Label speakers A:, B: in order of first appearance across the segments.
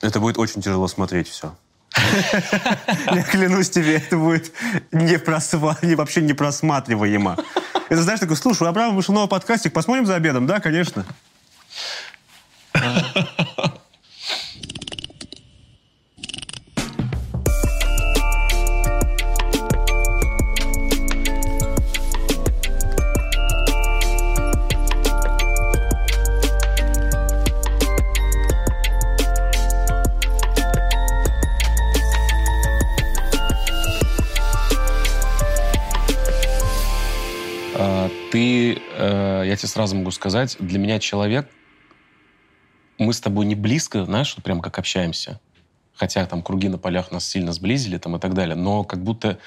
A: Это будет очень тяжело смотреть все. Я клянусь тебе, это будет не вообще не просматриваемо. Это знаешь, такой, слушай, у Абрама вышел новый подкастик, посмотрим за обедом? Да, конечно.
B: сразу могу сказать, для меня человек, мы с тобой не близко, знаешь, вот прям как общаемся. Хотя там круги на полях нас сильно сблизили там и так далее. Но как будто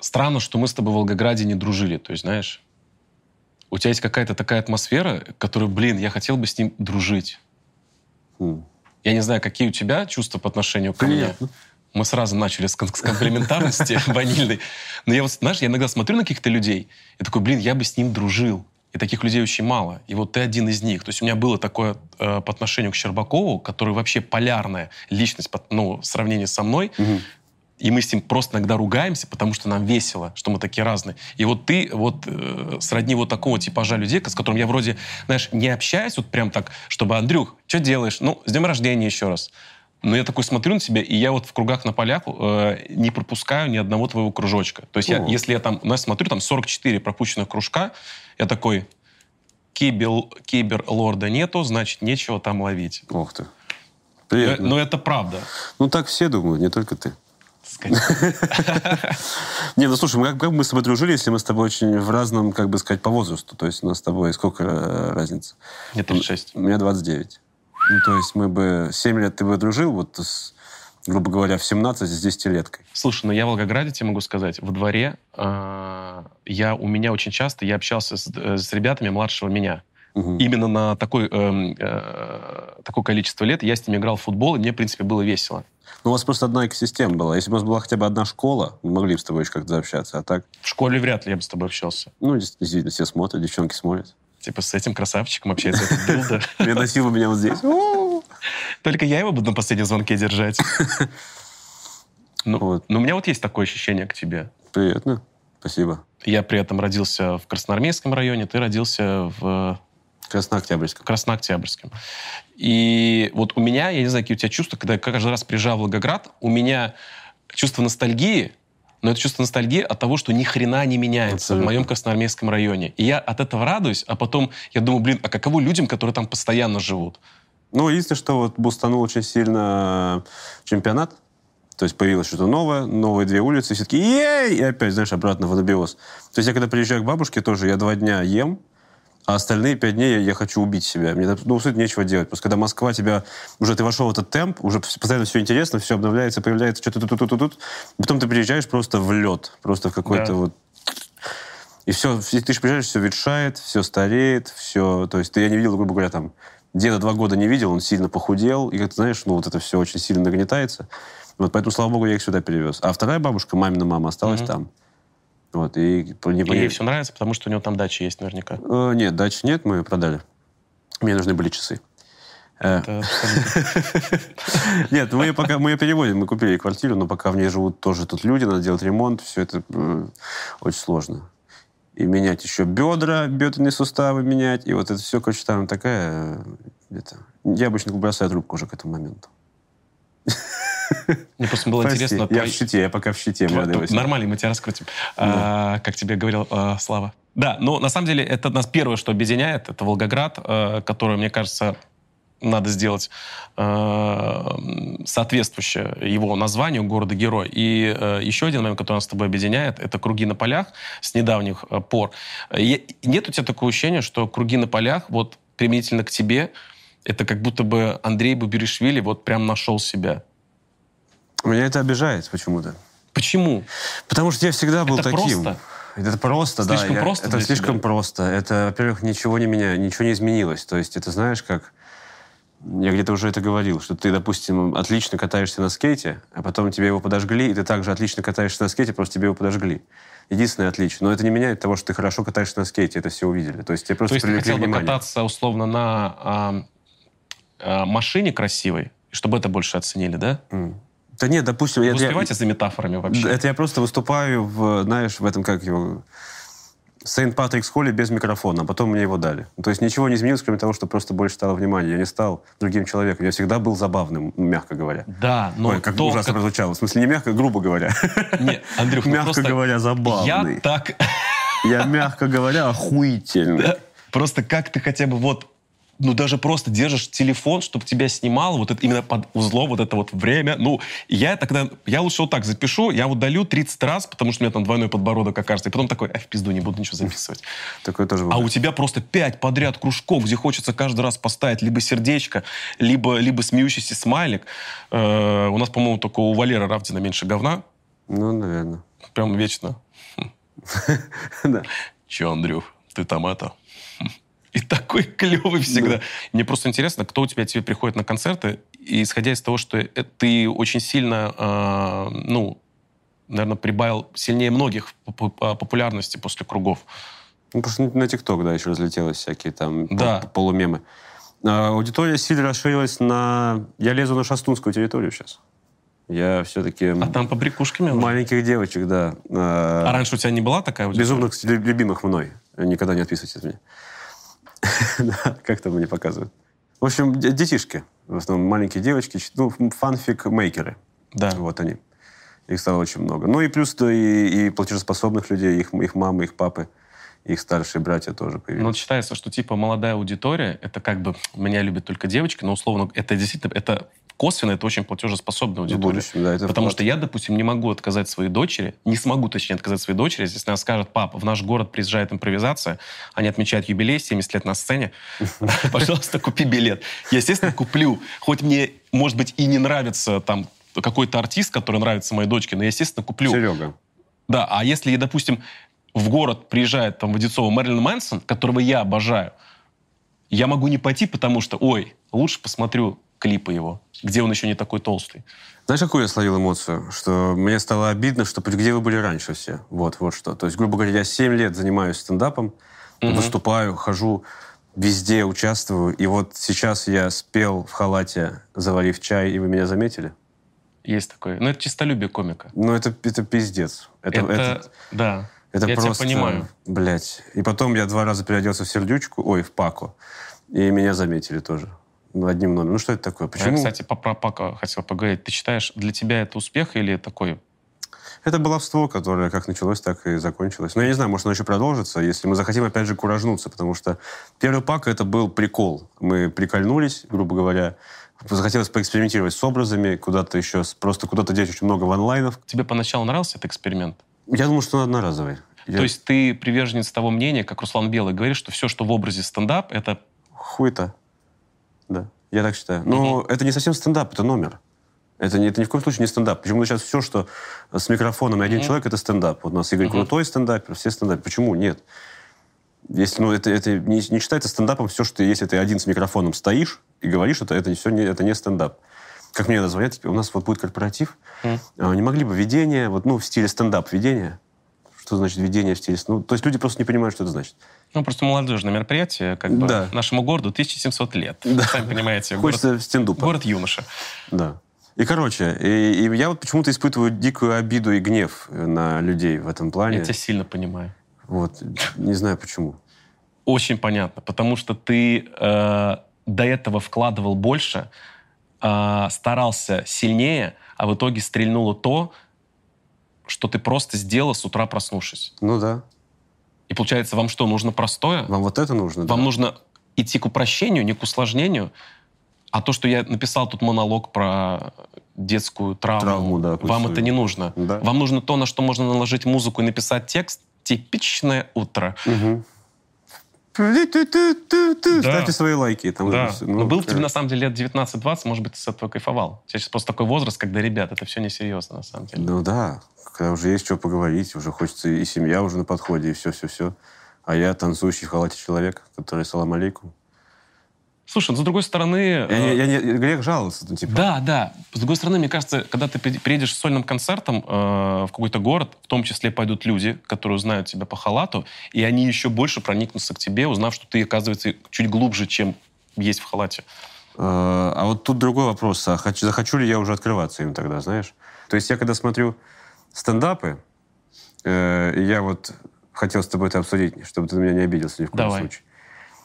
B: странно, что мы с тобой в Волгограде не дружили. То есть, знаешь, у тебя есть какая-то такая атмосфера, которую, блин, я хотел бы с ним дружить.
A: Хм.
B: Я не знаю, какие у тебя чувства по отношению ко мне. Мы сразу начали с, с комплементарности ванильной. Но я вот, знаешь, я иногда смотрю на каких-то людей и такой, блин, я бы с ним дружил. И таких людей очень мало. И вот ты один из них. То есть у меня было такое э, по отношению к Щербакову, который вообще полярная личность ну, в сравнении со мной. И мы с ним просто иногда ругаемся, потому что нам весело, что мы такие разные. И вот ты вот э, сродни вот такого типажа людей, с которым я вроде, знаешь, не общаюсь вот прям так, чтобы, Андрюх, что делаешь? Ну, с днем рождения еще раз. Но я такой смотрю на тебя, и я вот в кругах на полях э, не пропускаю ни одного твоего кружочка. То есть я, если я там, ну, я смотрю, там 44 пропущенных кружка, я такой, кибер, кибер-лорда нету, значит, нечего там ловить.
A: Ох ты. Приятно.
B: Но это правда.
A: Ну, так все думают, не только ты. Не, ну слушай, мы как, как мы с тобой дружили, если мы с тобой очень в разном, как бы сказать, по возрасту? То есть у нас с тобой сколько э, разница?
B: Мне 36.
A: У меня 29. Ну, то есть мы бы... 7 лет ты бы дружил, вот, с, грубо говоря, в 17 с 10-леткой.
B: Слушай, ну я в Волгограде тебе могу сказать, во дворе э, я у меня очень часто я общался с, э, с ребятами младшего меня.
A: Мгм.
B: Именно на такой, эм, э, такое количество лет я с ними играл в футбол, и мне, в принципе, было весело.
A: Ну, у вас просто одна экосистема была. Если бы у нас была хотя бы одна школа, мы могли бы с тобой еще как-то общаться. А так,
B: В школе вряд ли я бы с тобой общался.
A: ну, действительно, все смотрят, девчонки смотрят.
B: Типа с этим красавчиком общается этот билда.
A: Переносил бы меня вот здесь.
B: Только я его буду на последнем звонке держать. Ну,
A: Вот.
B: но у меня вот есть такое ощущение к тебе.
A: Приятно. Спасибо.
B: Я при этом родился в Красноармейском районе, ты родился в
A: Краснооктябрьском.
B: Краснооктябрьском. И вот у меня, я не знаю, какие у тебя чувства, когда я каждый раз приезжал в Волгоград, у меня чувство ностальгии, но это чувство ностальгии от того, что ни хрена не меняется
A: Абсолютно.
B: в моем красноармейском районе. И я от этого радуюсь, а потом я думаю, блин, а каково людям, которые там постоянно живут?
A: Ну, единственное, что вот бустанул очень сильно чемпионат. То есть появилось что-то новое, новые две улицы, все таки ей! И опять, знаешь, обратно в анабиоз. То есть я когда приезжаю к бабушке тоже, я два дня ем, а остальные пять дней я, я хочу убить себя. Мне, ну, суть нечего делать. Просто когда Москва тебя... Уже ты вошел в этот темп, уже постоянно все интересно, все обновляется, появляется что-то тут, тут, тут, тут. Потом ты приезжаешь просто в лед. Просто в какой-то
B: Да.
A: вот... И все, ты же приезжаешь, все ветшает, все стареет, все... То есть ты, я не видел, грубо говоря, там, деда два года не видел, он сильно похудел, и, как ты знаешь, ну, вот это все очень сильно нагнетается. Вот поэтому, слава богу, я их сюда перевез. А вторая бабушка, мамина мама, осталась
B: Мгм.
A: там. Вот, и... Не,
B: ей все нравится, потому что у него там дача есть наверняка.
A: Э, нет, дачи нет, мы ее продали. Мне нужны были часы. Э, Нет, мы ее пока мы ее переводим, мы купили квартиру, но пока в ней живут тоже тут люди, надо делать ремонт, все это э, очень сложно. И менять еще бедра, бедренные суставы менять, и вот это все, короче, там такая... э, Это... Я обычно бросаю трубку уже к этому моменту.
B: Мне просто было
A: Прости,
B: интересно...
A: я
B: твои-
A: в щите, я пока в щите.
B: Тво-
A: молодой
B: тво-
A: Василий.
B: Нормально, мы тебя раскрутим. А, как тебе говорил а, Слава. Да, но на самом деле это нас первое, что объединяет, это Волгоград, э, который, мне кажется, надо сделать э, соответствующее его названию города-герой. И э, еще один момент, который нас с тобой объединяет, это круги на полях с недавних э, пор. И нет у тебя такого ощущения, что круги на полях, вот применительно к тебе, это как будто бы Андрей Буберишвили вот прям нашел себя.
A: Меня это обижает почему-то.
B: Почему?
A: Потому что я всегда был
B: Это
A: таким.
B: просто?
A: Это просто, да.
B: Слишком
A: я-
B: просто
A: Это слишком
B: тебя?
A: просто. Это, во-первых, ничего не меня, ничего не изменилось. То есть это знаешь, как... Я где-то уже это говорил, что ты, допустим, отлично катаешься на скейте, а потом тебе его подожгли, и ты также отлично катаешься на скейте, просто тебе его подожгли. Единственное отличие. Но это не меняет того, что ты хорошо катаешься на скейте, это все увидели. То есть тебе просто
B: То есть ты
A: привлекли
B: хотел бы
A: внимание.
B: кататься условно на а, э, машине красивой, чтобы это больше оценили, да?
A: М. Да нет, допустим...
B: Вы
A: я- я-
B: успеваете за метафорами вообще?
A: Это я просто выступаю в, знаешь, в этом, как его, Сент Патрикс Холле без микрофона, а потом мне его дали. То есть ничего не изменилось, кроме того, что просто больше стало внимания. Я не стал другим человеком. Я всегда был забавным, мягко говоря.
B: Да, но
A: Ой, как
B: то,
A: ужасно
B: как-
A: прозвучало. В смысле, не мягко, грубо говоря.
B: Не, Андрюх, ну
A: Мягко
B: просто
A: говоря,
B: Я
A: забавный.
B: так...
A: Я, мягко говоря, охуительный.
B: Просто как ты хотя бы вот ну, даже просто держишь телефон, чтобы тебя снимало, вот это именно под узлом, вот это вот время. Ну, я тогда, я лучше вот так запишу, я удалю 30 раз, потому что у меня там двойной подбородок окажется, и потом такой, а в пизду, не буду ничего записывать.
A: Такое тоже
B: А
A: бывает.
B: у тебя просто пять подряд кружков, где хочется каждый раз поставить либо сердечко, либо, либо смеющийся смайлик. Э, у нас, по-моему, только у Валера Равдина меньше говна.
A: Ну, наверное.
B: Прям вечно.
A: Да.
B: Че, Андрюх, ты там это? И такой клевый всегда. Мне просто интересно, кто у тебя тебе приходит на концерты, и исходя из того, что э, ты очень сильно, э, ну, наверное, прибавил сильнее многих по по- по популярности после кругов.
A: Ну, просто на ТикТок, да, еще разлетелось всякие там
B: Да.
A: пол- полумемы. А, аудитория сильно расширилась на... Я лезу на шастунскую территорию сейчас. Я все-таки...
B: А там побрякушками уже?
A: Маленьких девочек, да. А,
B: А раньше у тебя не была такая аудитория?
A: Безумно, кстати, любимых мной. Никогда не отписывайтесь от меня. Как там мне показывают. В общем, де- детишки. В основном маленькие девочки. Ну, фанфик-мейкеры.
B: Да.
A: Вот они. Их стало очень много. Ну и плюс то и, и платежеспособных людей, их, их мамы, их папы, их старшие братья тоже
B: Ну,
A: появились.
B: вот считается, что типа молодая аудитория, это как бы меня любят только девочки, но условно это действительно, это косвенно, это очень платежеспособная
A: в
B: аудитория.
A: будущем, да. Это
B: Потому что я, допустим, не могу отказать своей дочери, не смогу, точнее, отказать своей дочери, если она скажет, папа, в наш город приезжает импровизация, они отмечают юбилей, 70 лет на сцене, пожалуйста, купи билет. Я, естественно, куплю. Хоть мне, может быть, и не нравится там какой-то артист, который нравится моей дочке, но я, естественно, куплю.
A: Серега.
B: Да, а если, допустим, в город приезжает там в Одинцово Мэрилин Мэнсон, которого я обожаю, я могу не пойти, потому что, ой, лучше посмотрю клипы его, где он еще не такой толстый.
A: Знаешь, какую я словил эмоцию? Что мне стало обидно, что где вы были раньше все? Вот, вот что. То есть, грубо говоря, я 7 лет занимаюсь стендапом,
B: Мгм.
A: выступаю, хожу, везде участвую. И вот сейчас я спел в халате, заварив чай, и вы меня заметили?
B: Есть такое. Но это чистолюбие комика.
A: Ну, это, это пиздец. Это,
B: Это,
A: это,
B: да.
A: это
B: я
A: просто...
B: тебя понимаю.
A: Блять. И потом я два раза переоделся в сердючку, ой, в паку, и меня заметили тоже. Одним номером. Ну, что это такое?
B: Я,
A: Почему?
B: кстати, по про Пака хотел поговорить. Ты считаешь, для тебя это успех или такой...
A: Это баловство, которое как началось, так и закончилось. Но я не знаю, может, оно еще продолжится, если мы захотим, опять же, куражнуться, потому что первый пак — это был прикол. Мы прикольнулись, грубо говоря, захотелось поэкспериментировать с образами, куда-то еще, просто куда-то деть очень много ванлайнов.
B: Тебе поначалу нравился этот эксперимент?
A: Я думал, что он одноразовый. Я-
B: То есть ты приверженец того мнения, как Руслан Белый говорит, что все, что в образе стендап, это...
A: Хуй-то. Да, я так считаю. Но это не совсем стендап, это номер. Это, не, это ни в коем случае не стендап. Почему сейчас все, что с микрофоном и один
B: Мгм.
A: человек, это стендап? Вот у нас Игорь
B: Мгм.
A: Крутой стендапер, все стендап. Почему? Нет. Если, ну, это, это не, не считается стендапом все, что если ты один с микрофоном стоишь и говоришь, это, это, все не, это не стендап. Как мне назвать? У нас вот будет корпоратив.
B: М.
A: А, Не могли бы ведение, вот, ну, в стиле стендап ведение. Что значит ведение в стиле... Ну, то есть люди просто не понимают, что это значит.
B: Ну, просто молодежное мероприятие, как бы
A: Да.
B: нашему городу 1700 лет.
A: Да.
B: Сами понимаете, город,
A: Хочется стендупа.
B: город юноша.
A: Да. И, короче, и, и я вот почему-то испытываю дикую обиду и гнев на людей в этом плане.
B: Я тебя сильно понимаю.
A: Вот. Не знаю почему.
B: Очень понятно, потому что ты э, до этого вкладывал больше, э, старался сильнее, а в итоге стрельнуло то, что ты просто сделал с утра проснувшись.
A: Ну да.
B: И получается, вам что, нужно простое?
A: Вам вот это нужно?
B: Вам
A: да?
B: нужно идти к упрощению, не к усложнению. А то, что я написал тут монолог про детскую травму,
A: Травму, да,
B: вам это не нужно.
A: Да.
B: Вам нужно то, на что можно наложить музыку и написать текст. Типичное утро. Да.
A: Ставьте свои лайки. Там
B: Да.
A: всё.
B: Но был
A: э,
B: тебе на самом деле лет 19-20, может быть, ты с этого кайфовал. Сейчас просто такой возраст, когда, ребят, это все несерьезно на самом деле.
A: Ну да. Когда уже есть что поговорить, уже хочется и семья уже на подходе, и все-все-все. А я танцующий в халате человек, который салам алейкум.
B: Слушай, ну, с другой стороны...
A: Я,
B: э,
A: не- я не- грех жаловаться, ну, типа.
B: Да, да. С другой стороны, мне кажется, когда ты при- приедешь с сольным концертом э, в какой-то город, в том числе пойдут люди, которые узнают тебя по халату, и они еще больше проникнутся к тебе, узнав, что ты, оказывается, чуть глубже, чем есть в халате.
A: А, а вот тут другой вопрос. А хочу, захочу ли я уже открываться им тогда, знаешь? То есть я когда смотрю стендапы, э, я вот хотел с тобой это обсудить, чтобы ты на меня не обиделся ни в коем
B: Давай.
A: случае.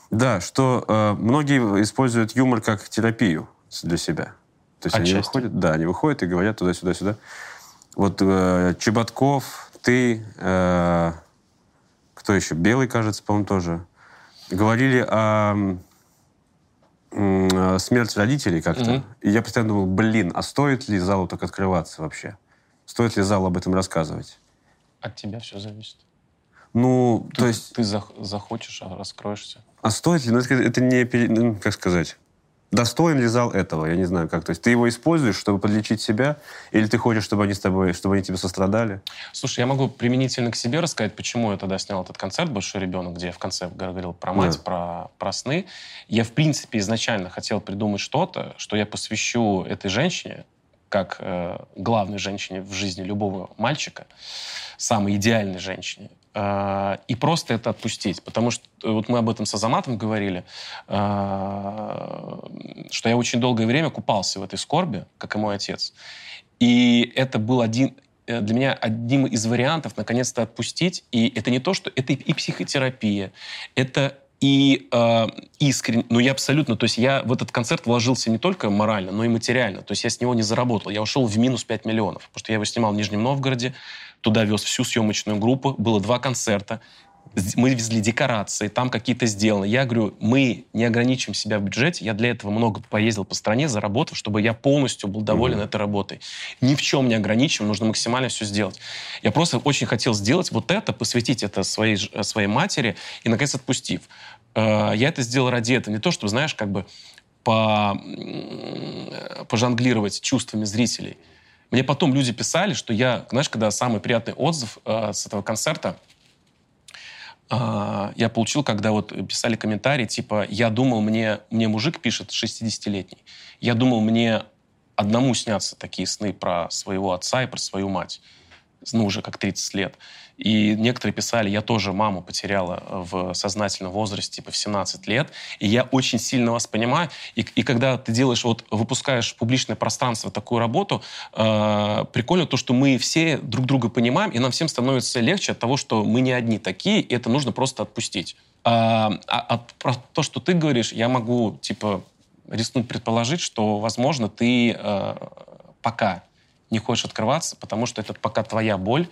A: Да, что э, многие используют юмор как терапию для себя. То есть они
B: Отчасти.
A: выходят, да, они выходят и говорят туда-сюда-сюда. Вот э, Чеботков, ты, э, кто еще? Белый, кажется, по-моему, тоже. Говорили о э, смерти родителей как-то.
B: Мгм.
A: И я постоянно думал, блин, а стоит ли залу так открываться вообще? Стоит ли залу об этом рассказывать?
B: От тебя все зависит.
A: Ну, то есть...
B: Ты зах- захочешь, а раскроешься.
A: А стоит ли? Ну, это, это не, ну, как сказать, достоин ли зал этого? Я не знаю, как. То есть ты его используешь, чтобы подлечить себя, или ты хочешь, чтобы они с тобой, чтобы они тебе сострадали?
B: Слушай, я могу применительно к себе рассказать, почему я тогда снял этот концерт «Большой ребенок», где я в конце говорил про мать,
A: Да.
B: про, про сны. Я, в принципе, изначально хотел придумать что-то, что я посвящу этой женщине, как э, главной женщине в жизни любого мальчика, самой идеальной женщине, э, и просто это отпустить. Потому что э, вот мы об этом с Азаматом говорили, э, что я очень долгое время купался в этой скорби, как и мой отец. И это был один э, для меня одним из вариантов наконец-то отпустить. И это не то, что это и психотерапия, это и э, искренне, ну я абсолютно, то есть я в этот концерт вложился не только морально, но и материально. То есть я с него не заработал. Я ушел в минус 5 миллионов, потому что я его снимал в Нижнем Новгороде, туда вез всю съемочную группу, было два концерта, мы везли декорации, там какие-то сделаны. Я говорю, мы не ограничим себя в бюджете. Я для этого много поездил по стране, заработав, чтобы я полностью был доволен этой работой. Ни в чем не ограничим, нужно максимально все сделать. Я просто очень хотел сделать вот это, посвятить это своей, ж- своей матери и, наконец, отпустив. Э, Я это сделал ради этого. Не то, чтобы, знаешь, как бы по, пожонглировать чувствами зрителей. Мне потом люди писали, что я, знаешь, когда самый приятный отзыв э, с этого концерта, я получил, когда вот писали комментарии, типа, я думал, мне, мне мужик пишет 60-летний, я думал, мне одному снятся такие сны про своего отца и про свою мать, ну, уже как 30 лет. И некоторые писали, я тоже маму потеряла в сознательном возрасте, типа в 17 лет, и я очень сильно вас понимаю. И, и когда ты делаешь, вот выпускаешь в публичное пространство такую работу, э, прикольно то, что мы все друг друга понимаем, и нам всем становится легче от того, что мы не одни такие, и это нужно просто отпустить. А, а- а про то, что ты говоришь, я могу, типа, рискнуть предположить, что, возможно, ты э, пока не хочешь открываться, потому что это пока твоя боль,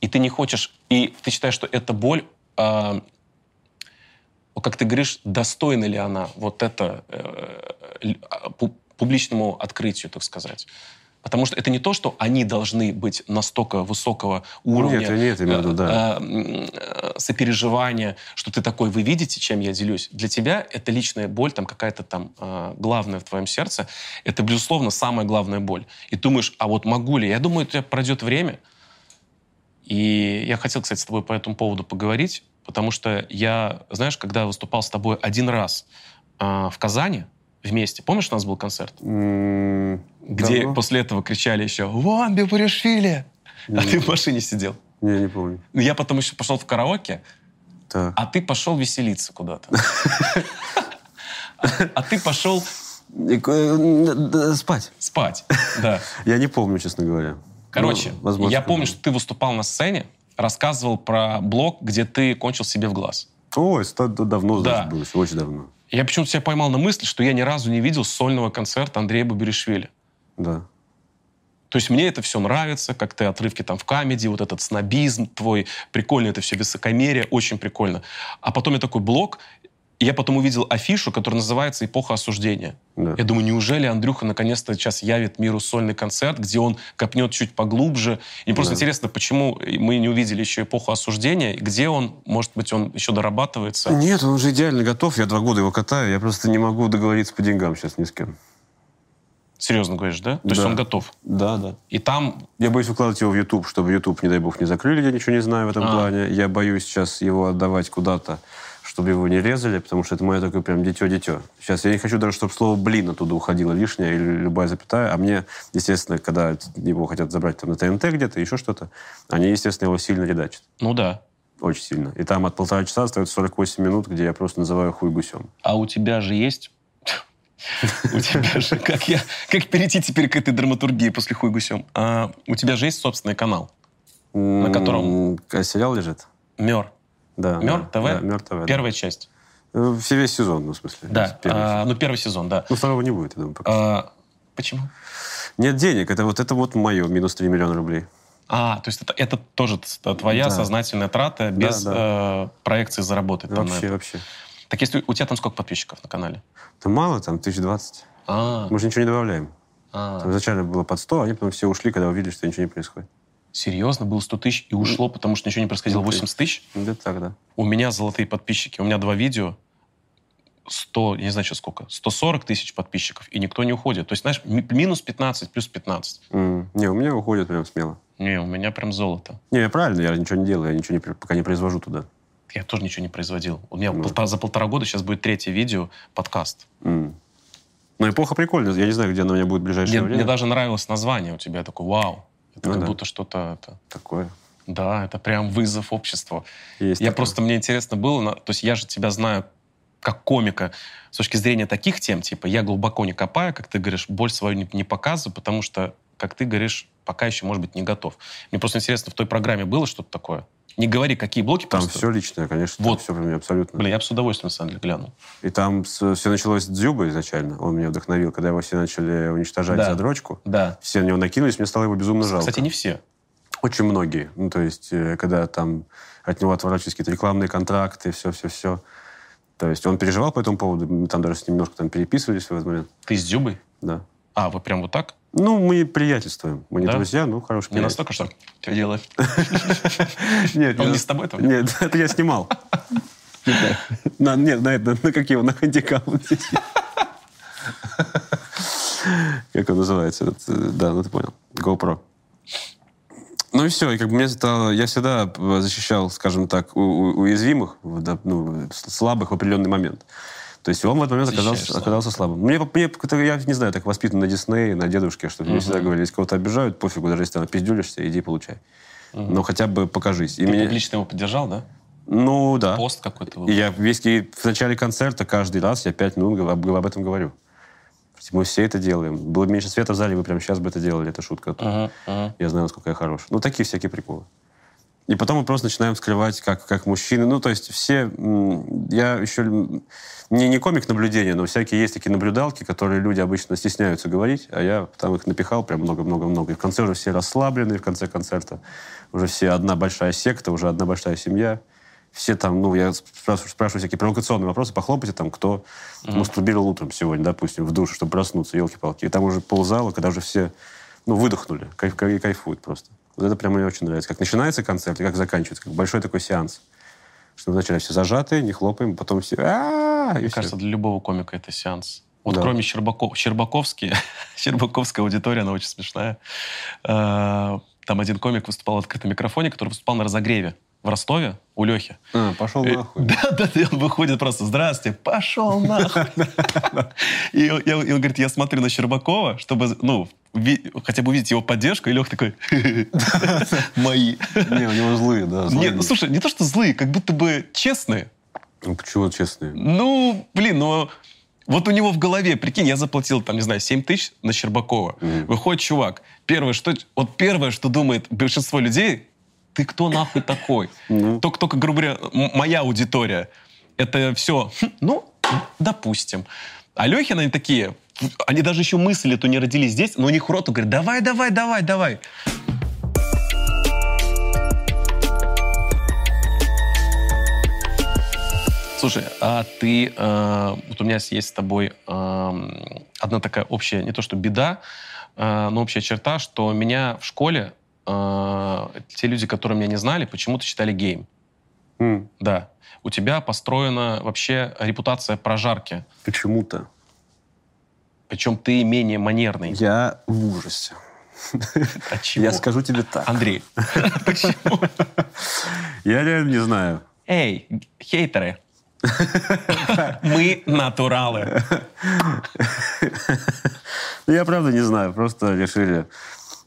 B: и ты не хочешь, и ты считаешь, что эта боль, э, как ты говоришь, достойна ли она вот это э, а, пу- публичному открытию, так сказать. Потому что это не то, что они должны быть настолько высокого уровня
A: Нет, нет, виду, да.
B: э, э, сопереживания, что ты такой, вы видите, чем я делюсь. Для тебя это личная боль, там какая-то там э, главная в твоем сердце. Это, безусловно, самая главная боль. И думаешь, а вот могу ли? Я думаю, у тебя пройдет время. И я хотел, кстати, с тобой по этому поводу поговорить, потому что я, знаешь, когда выступал с тобой один раз в Казани вместе, помнишь, у нас был концерт? Где
A: давно?
B: после этого кричали еще «Вон, Бепуришвили!» А ты в машине сидел.
A: Не, не помню.
B: Ну, Я потом еще пошел в караоке,
A: Так.
B: а ты пошел веселиться куда-то. А- ты пошел
A: э, да, Спать.
B: спать. Да.
A: Я не помню, честно говоря.
B: Короче,
A: Ну,
B: я помню, что ты выступал на сцене, рассказывал про блог, где ты кончил себе в глаз.
A: Ой, да- давно,
B: Да.
A: значит, было, очень давно.
B: Я почему-то себя поймал на мысли, что я ни разу не видел сольного концерта Андрея Баберишвили.
A: Да.
B: То есть мне это все нравится, как ты отрывки там в камеди, вот этот снобизм твой, прикольно это все, высокомерие, очень прикольно. А потом я такой блог, и я потом увидел афишу, которая называется «Эпоха осуждения».
A: Да.
B: Я думаю, неужели Андрюха наконец-то сейчас явит миру сольный концерт, где он копнет чуть поглубже. И просто
A: Да.
B: интересно, почему мы не увидели еще эпоху осуждения, где он, может быть, он еще дорабатывается.
A: Нет, он уже идеально готов. Я два года его катаю. Я просто не могу договориться по деньгам сейчас ни с кем.
B: Серьезно говоришь, да? То есть
A: Да.
B: он готов.
A: Да, да.
B: И там
A: Я боюсь выкладывать его в YouTube, чтобы YouTube, не дай бог, не закрыли. Я ничего не знаю в этом
B: А.
A: плане. Я боюсь сейчас его отдавать куда-то, чтобы его не резали, потому что это мое такое прям дитё-дитё. Сейчас я не хочу даже, чтобы слово «блин» оттуда уходило лишнее или любая запятая. А мне, естественно, когда его хотят забрать там на ТНТ где-то, еще что-то, они, естественно, его сильно редачат.
B: ну да.
A: Очень сильно. И там от полтора часа остается 48 минут, где я просто называю хуй гусем.
B: А у тебя же есть У тебя же, как я, как перейти теперь к этой драматургии после хуй гусем? А, у тебя же есть собственный канал, на котором-
A: М, Сериал лежит?
B: Мер.
A: Да.
B: Мер
A: да,
B: ТВ?
A: Да, Мер ТВ. да.
B: Первая часть.
A: Э, Все весь сезон, ну, в смысле.
B: Да.
A: Первый
B: А,
A: сезон.
B: ну, первый сезон, да.
A: Ну, второго не будет, я думаю, пока.
B: А, почему?
A: Нет денег, это вот, это вот мое, минус 3 миллиона рублей.
B: А, то есть это, это тоже т- твоя
A: Да.
B: сознательная трата без
A: да.
B: э, проекции заработать там на
A: Вообще,
B: это.
A: вообще.
B: Так если у тебя там сколько подписчиков на канале?
A: Это мало, там, 1020.
B: А,
A: Мы же ничего не добавляем.
B: а.
A: Там изначально было под 100, они потом все ушли, когда увидели, что ничего не происходит.
B: Серьезно, было 100 тысяч и ушло, потому что ничего не происходило,
A: Ну,
B: 80 тысяч?
A: Где-то так, да.
B: У меня золотые подписчики, у меня два видео, 100, я не знаю, сейчас сколько, 140 тысяч подписчиков, и никто не уходит. То есть, знаешь, ми- минус 15, плюс 15.
A: М, Не, у меня уходит прям смело.
B: Не, у меня прям золото.
A: Не, правильно, я ничего не делаю, я ничего не, пока не произвожу туда.
B: Я тоже ничего не производил. У меня
A: Ну.
B: полтора- за полтора года сейчас будет третье видео, подкаст.
A: М. Но эпоха прикольная, я не знаю, где она у меня будет в ближайшее
B: Мне,
A: время.
B: мне даже нравилось название у тебя. Я такой, вау. Это
A: Ну
B: как
A: да.
B: будто что-то... Это...
A: Такое.
B: Да, это прям вызов обществу.
A: Есть
B: Я
A: такое.
B: просто, мне интересно было, то есть я же тебя знаю как комика с точки зрения таких тем, типа я глубоко не копаю, как ты говоришь, боль свою не, не показываю, потому что, как ты говоришь, пока еще, может быть, не готов. Мне просто интересно, в той программе было что-то такое? Не говори, какие блоки,
A: Там
B: просто...
A: все личное, конечно.
B: Вот.
A: Все прям абсолютно.
B: Блин, я бы с удовольствием, на самом деле, глянул.
A: И там все началось с Дзюба изначально. Он меня вдохновил, когда его все начали уничтожать
B: Да.
A: за дрочку.
B: Да.
A: Все на него накинулись, мне стало его безумно жалко.
B: Кстати, не все.
A: Очень многие. Ну, то есть, э, когда там от него отворачивались какие-то рекламные контракты, все-все-все. То есть, он переживал по этому поводу. Мы там даже с ним немножко там переписывались в этот момент.
B: Ты с Дзюбой?
A: Да.
B: А, вы прям вот так?
A: Ну, мы приятельствуем. Мы не
B: Да?
A: друзья, ну, хорошие
B: Не настолько, что что делаешь?
A: Нет,
B: Он
A: не
B: с тобой там?
A: Нет, это я снимал. На, нет, на, это, на какие он, на хандикапе. Как он называется? этот, э, да, ну ты понял. GoPro. Ну и все, и как бы мне стало, я всегда э, защищал, скажем так, у- у- уязвимых, да, ну, слабых в определенный момент. То есть он в этот момент оказался, оказался слабым. Мне, мне я не знаю, так воспитан на Диснее, на дедушке, что мне всегда говорили, если кого-то обижают, пофигу, даже если ты пиздюлишься, иди получай. Но хотя бы покажись. И
B: Ты
A: мне-
B: публично его поддержал, да?
A: ну да.
B: Пост какой-то был.
A: И я весь в начале концерта каждый раз я пять минут об, об этом говорю. Мы все это делаем. Было бы меньше света в зале, вы прямо сейчас бы это делали. Это шутка.
B: Мгм, мгм.
A: Я знаю, насколько я хорош. Ну, такие всякие приколы. И потом мы просто начинаем скрывать, как, как мужчины. Ну, то есть все... Я еще... Не, не комик наблюдения, но всякие есть такие наблюдалки, которые люди обычно стесняются говорить, а я там их напихал прям много-много-много. И в конце уже все расслаблены, в конце концерта уже все одна большая секта, уже одна большая семья. Все там, ну, я спрашиваю, спрашиваю всякие провокационные вопросы, похлопайте там, кто мастурбировал утром сегодня, допустим, в душе, чтобы проснуться, елки-палки. И там уже ползала, когда уже все, ну, выдохнули, кайф- кайфуют просто. Вот это прямо мне очень нравится. Как начинается концерт и как заканчивается. Как большой такой сеанс. Что вначале все зажатые, не хлопаем, потом все... И
B: Мне кажется, для любого комика это сеанс. Вот
A: Да.
B: кроме Щербаков, Щербаковский, Щербаковская аудитория, она очень смешная. Э, Там один комик выступал в открытом микрофоне, который выступал на разогреве в Ростове у Лехи.
A: А, пошел
B: И-
A: нахуй.
B: Да, да, да, он выходит просто, здрасте, пошел нахуй. И он, и говорит, я смотрю на Щербакова, чтобы, ну, хотя бы увидеть его поддержку, и Лех такой, мои.
A: Не, у него злые, да.
B: Нет, ну слушай, не то, что злые, как будто бы честные.
A: Ну, почему честные?
B: Ну, блин, ну... Вот у него в голове, прикинь, я заплатил, там, не знаю, 7 тысяч на Щербакова.
A: Мгм.
B: Выходит чувак. Первое, что... Вот первое, что думает большинство людей, ты кто нахуй такой?
A: Ну.
B: Только, только, грубо говоря, моя аудитория. Это все, ну, допустим. А Лехин, они такие, они даже еще мысли эту не родились здесь, но у них рот говорит, давай, давай, давай, давай. Слушай, а ты, э, вот у меня есть с тобой эм, одна такая общая, не то что беда, э, но общая черта, что меня в школе э, те люди, которые меня не знали, почему-то считали геем.
A: М,
B: Да. У тебя построена вообще репутация прожарки.
A: Почему-то.
B: Причем ты менее манерный.
A: Я в ужасе.
B: От чего?
A: Я скажу тебе так.
B: Андрей, почему?
A: Я реально не знаю.
B: Эй, хейтеры. Мы натуралы.
A: Я правда не знаю. Просто решили...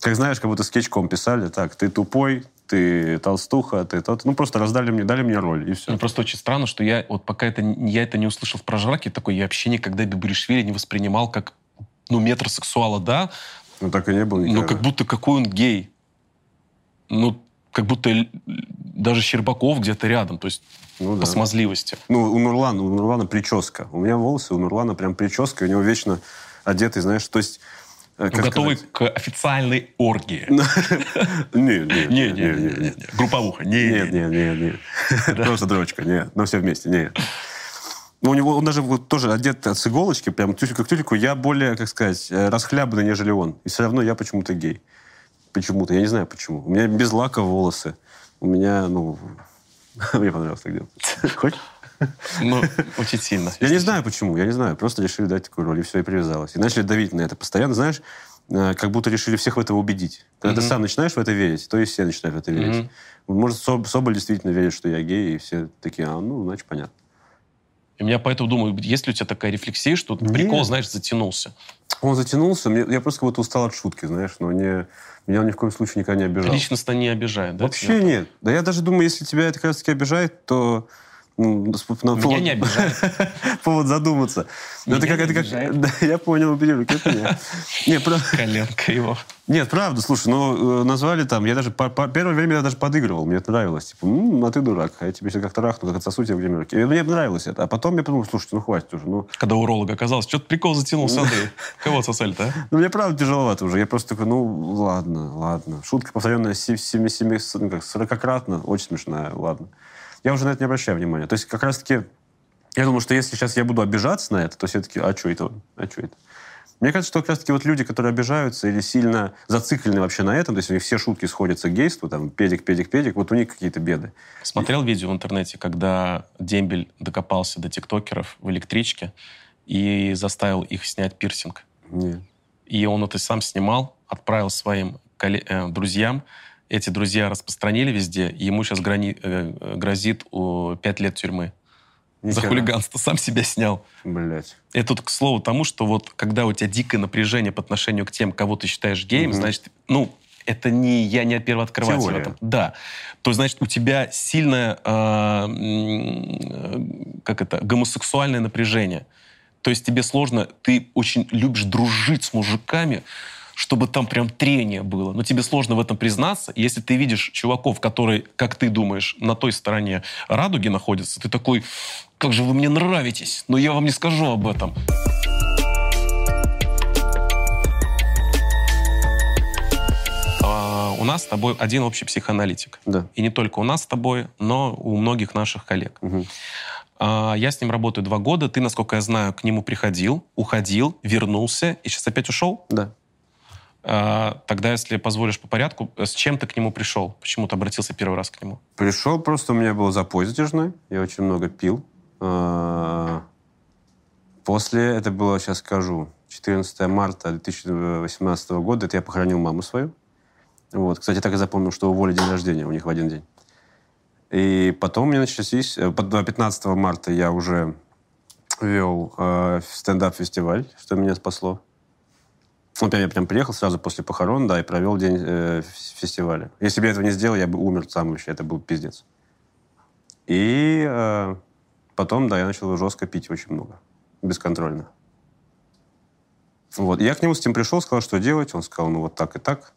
A: Как знаешь, как будто скетчком писали. Так, ты тупой, ты толстуха, ты тот. Ну, просто раздали мне, дали мне роль, и все.
B: Мне просто очень странно, что я вот пока это, я это не услышал в прожарке, такой, я вообще никогда Бибришвили не воспринимал как, ну, метросексуала, да,
A: Ну, так и не было никогда.
B: но как будто какой он гей. Ну, как будто даже Щербаков где-то рядом, то есть
A: Ну,
B: по
A: да.
B: смазливости.
A: Ну, у Нурлана, у Нурлана прическа. У меня волосы, у Нурлана прям прическа, у него вечно одетый, знаешь, то есть... э, сказать?
B: к официальной оргии.
A: Нет, нет,
B: Не,
A: нет,
B: не,
A: нет,
B: не,
A: нет,
B: не,
A: нет.
B: не. Групповуха. Не,
A: Нет,
B: не,
A: нет, нет, нет. Просто дрочка, нет. Но все вместе, нет. Ну, у него, он даже вот тоже одет с иголочки, прям тюлька к тюльку. Я более, как сказать, э, расхлябанный, нежели он. И все равно я почему-то гей. Почему-то, я не знаю почему. У меня без лака волосы. У меня, ну... Мне понравилось так делать. Хочешь?
B: Ну, очень сильно.
A: Я не знаю почему, я не знаю. Просто решили дать такую роль, и все, и привязалась. И начали давить на это постоянно, знаешь, э, как будто решили всех в это убедить. Когда ты
B: Мгм.
A: сам начинаешь в это верить, то и все начинают в это верить. Может, Соб- Соболь действительно верит, что я гей, и все такие, а, ну, значит, понятно.
B: И меня поэтому думаю, есть ли у тебя такая рефлексия, что
A: Нет.
B: прикол, знаешь, затянулся?
A: Он затянулся, мне- я просто как будто устал от шутки, знаешь, но не, меня он ни в коем случае никогда не обижал.
B: Личностно не обижает, да?
A: Вообще нет. Да я даже думаю, если тебя это как раз таки обижает, то на
B: Меня не обижает.
A: повод задуматься. Это
B: Меня
A: как,
B: не
A: это как, да, я понял, это нет. Не, про-
B: Коленка его.
A: Нет, правда, слушай, ну, э, назвали там, я даже, по, по- первое время я даже подыгрывал, мне это нравилось. Типа, «М, а ты дурак, а я тебе сейчас как-то рахну, как отсосу тебе в гримерке. И мне нравилось это. А потом я подумал, слушайте, ну, хватит уже, ну,
B: Когда уролог оказался, что-то прикол затянулся, Андрей. Кого сосали-то, а?
A: ну, мне правда тяжеловато уже. Я просто такой, ну, ладно, ладно. Шутка, повторенная семи, семи, семи, ну, как, сорокократно, очень смешная, ладно. Я уже на это не обращаю внимания. То есть, как раз-таки, я думаю, что если сейчас я буду обижаться на это, то все таки а что это? А что это? Мне кажется, что как раз-таки вот люди, которые обижаются или сильно зациклены вообще на этом, то есть у них все шутки сходятся к гейству, там, педик, педик, педик, вот у них какие-то беды.
B: Смотрел видео в интернете, когда Дембель докопался до тиктокеров в электричке и заставил их снять пирсинг.
A: Нет.
B: И он это сам снимал, отправил своим колле- э, друзьям. Эти друзья распространили везде, и ему сейчас грани- э, грозит о, пять лет тюрьмы. За
A: Нихера.
B: хулиганство. Сам себя снял.
A: Блять.
B: Это тут к слову тому, что вот когда у тебя дикое напряжение по отношению к тем, кого ты считаешь геем,
A: Мгм.
B: значит, ну, это не я не первооткрыватель в
A: Теория.
B: этом. Да. То есть, значит, у тебя сильное, э, как это, гомосексуальное напряжение. То есть тебе сложно, ты очень любишь дружить с мужиками, чтобы там прям трение было. Но тебе сложно в этом признаться. И если ты видишь чуваков, которые, как ты думаешь, на той стороне радуги находятся, ты такой, как же вы мне нравитесь, но я вам не скажу об этом. А, У нас с тобой один общий психоаналитик.
A: Да.
B: И не только у нас с тобой, но у многих наших коллег. А, Я с ним работаю два года. Ты, насколько я знаю, к нему приходил, уходил, вернулся и сейчас опять ушел.
A: Да.
B: А, Тогда, если позволишь по порядку, с чем ты к нему пришел? Почему ты обратился первый раз к нему?
A: Пришел, просто у меня был запой затяжной. Я очень много пил. А, После, это было, сейчас скажу, 14 марта 2018 года, это я похоронил маму свою. Вот. Кстати, так и запомнил, что уволили день рождения у них в один день. И потом у меня начались... э, под- 15 марта я уже вел э, стендап-фестиваль, что меня спасло. Вот я прям приехал сразу после похорон, да, и провел день э, фестиваля. Если бы я этого не сделал, я бы умер сам вообще, это был пиздец. И э, потом, да, я начал жестко пить очень много, бесконтрольно. Вот. И я к нему с этим пришел, сказал, что делать. Он сказал, ну вот так и так.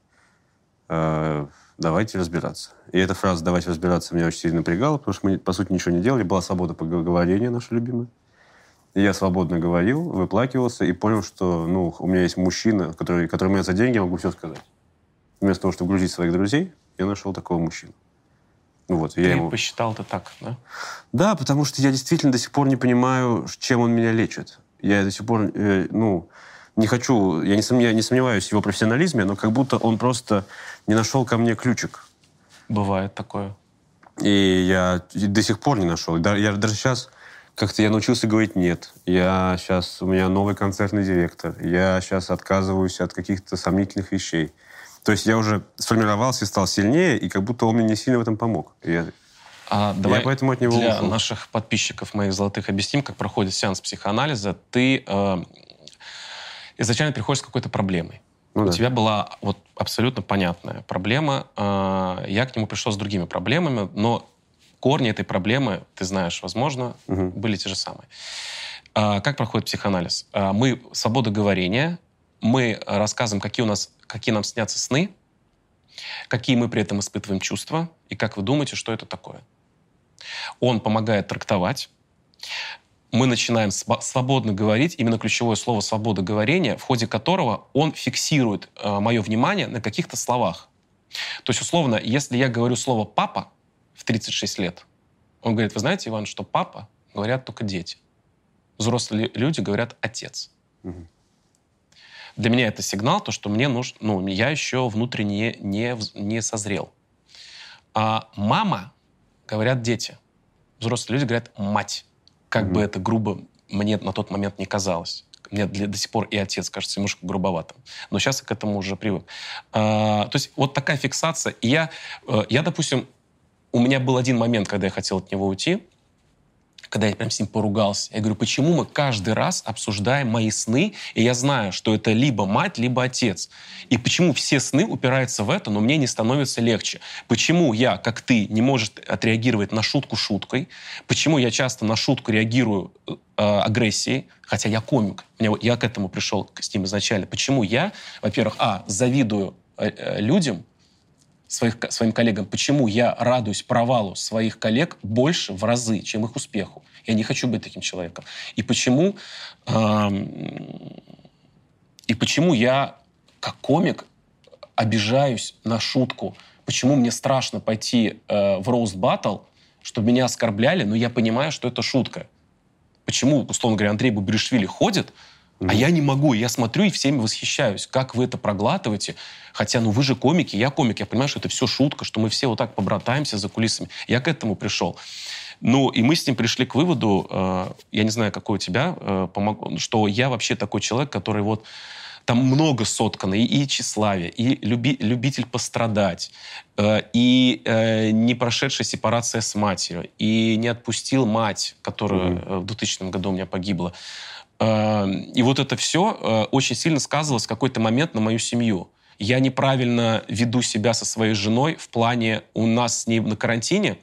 A: Э, давайте разбираться. И эта фраза «давайте разбираться» меня очень сильно напрягала, потому что мы, по сути, ничего не делали. Была свобода поговорения наша любимая. И я свободно говорил, выплакивался и понял, что ну, у меня есть мужчина, который, который мне за деньги могу все сказать. Вместо того, чтобы грузить своих друзей, я нашел такого мужчину. Ну Вот, и я
B: ты
A: ему...
B: посчитал это так, да?
A: Да, потому что я действительно до сих пор не понимаю, чем он меня лечит. Я до сих пор, э, ну, не хочу, я не, сомня- не сомневаюсь в его профессионализме, но как будто он просто не нашел ко мне ключик.
B: Бывает такое.
A: И я до сих пор не нашел. Я даже сейчас как-то я научился говорить «нет». Я сейчас, у меня новый концертный директор. Я сейчас отказываюсь от каких-то сомнительных вещей. То есть я уже сформировался и стал сильнее, и как будто он мне не сильно в этом помог. Я,
B: А давай
A: поэтому от него
B: для
A: ушел.
B: наших подписчиков моих золотых объясним, как проходит сеанс психоанализа. Ты э, изначально приходишь с какой-то проблемой.
A: Ну
B: У
A: да.
B: тебя была вот абсолютно понятная проблема. А, Я к нему пришел с другими проблемами, но корни этой проблемы, ты знаешь, возможно,
A: Мгм.
B: были те же самые. А, Как проходит психоанализ? А, Мы свобода говорения, мы рассказываем, какие у нас, какие нам снятся сны, какие мы при этом испытываем чувства, и как вы думаете, что это такое. Он помогает трактовать. Мы начинаем свободно говорить, именно ключевое слово «свобода говорения», в ходе которого он фиксирует мое внимание на каких-то словах. То есть, условно, если я говорю слово «папа» в 36 лет, он говорит, вы знаете, Иван, что «папа» говорят только дети. Взрослые люди говорят «отец».
A: Мгм.
B: Для меня это сигнал, то, что мне нужно, ну, я еще внутренне не, не созрел. А мама говорят дети. Взрослые люди говорят мать. Как
A: Мгм.
B: бы это грубо мне на тот момент не казалось. Мне для- до сих пор и отец кажется немножко грубоватым. Но сейчас я к этому уже привык. А, то есть вот такая фиксация. И я, э, я, допустим, у меня был один момент, когда я хотел от него уйти, когда я прям с ним поругался. Я говорю, почему мы каждый раз обсуждаем мои сны, и я знаю, что это либо мать, либо отец. И почему все сны упираются в это, но мне не становится легче? Почему я, как ты, не можешь отреагировать на шутку шуткой? Почему я часто на шутку реагирую э, агрессией, хотя я комик? Меня я к этому пришел с ним изначально. Почему я, во-первых, а, завидую э, э, людям, своих, своим коллегам, почему я радуюсь провалу своих коллег больше в разы, чем их успеху. Я не хочу быть таким человеком. И почему, эм, и почему я, как комик, обижаюсь на шутку. Почему мне страшно пойти э, в роуст баттл, чтобы меня оскорбляли, но я понимаю, что это шутка. Почему, условно говоря, Андрей Бубришвили ходит, а я не могу, я смотрю и всеми восхищаюсь. Как вы это проглатываете? Хотя, ну вы же комики, я комик, я понимаю, что это все шутка, что мы все вот так побратаемся за кулисами. Я к этому пришел. Ну, и мы с ним пришли к выводу, э, я не знаю, какой у тебя, э, помог, что я вообще такой человек, который вот там много соткано, и, и тщеславие, и люби- любитель пострадать, э, и э, не прошедшая сепарация с матерью, и не отпустил мать, которая э, в 2000 году у меня погибла. Э, и вот это все очень сильно сказывалось в какой-то момент на мою семью. Я неправильно веду себя со своей женой в плане у нас с ней на карантине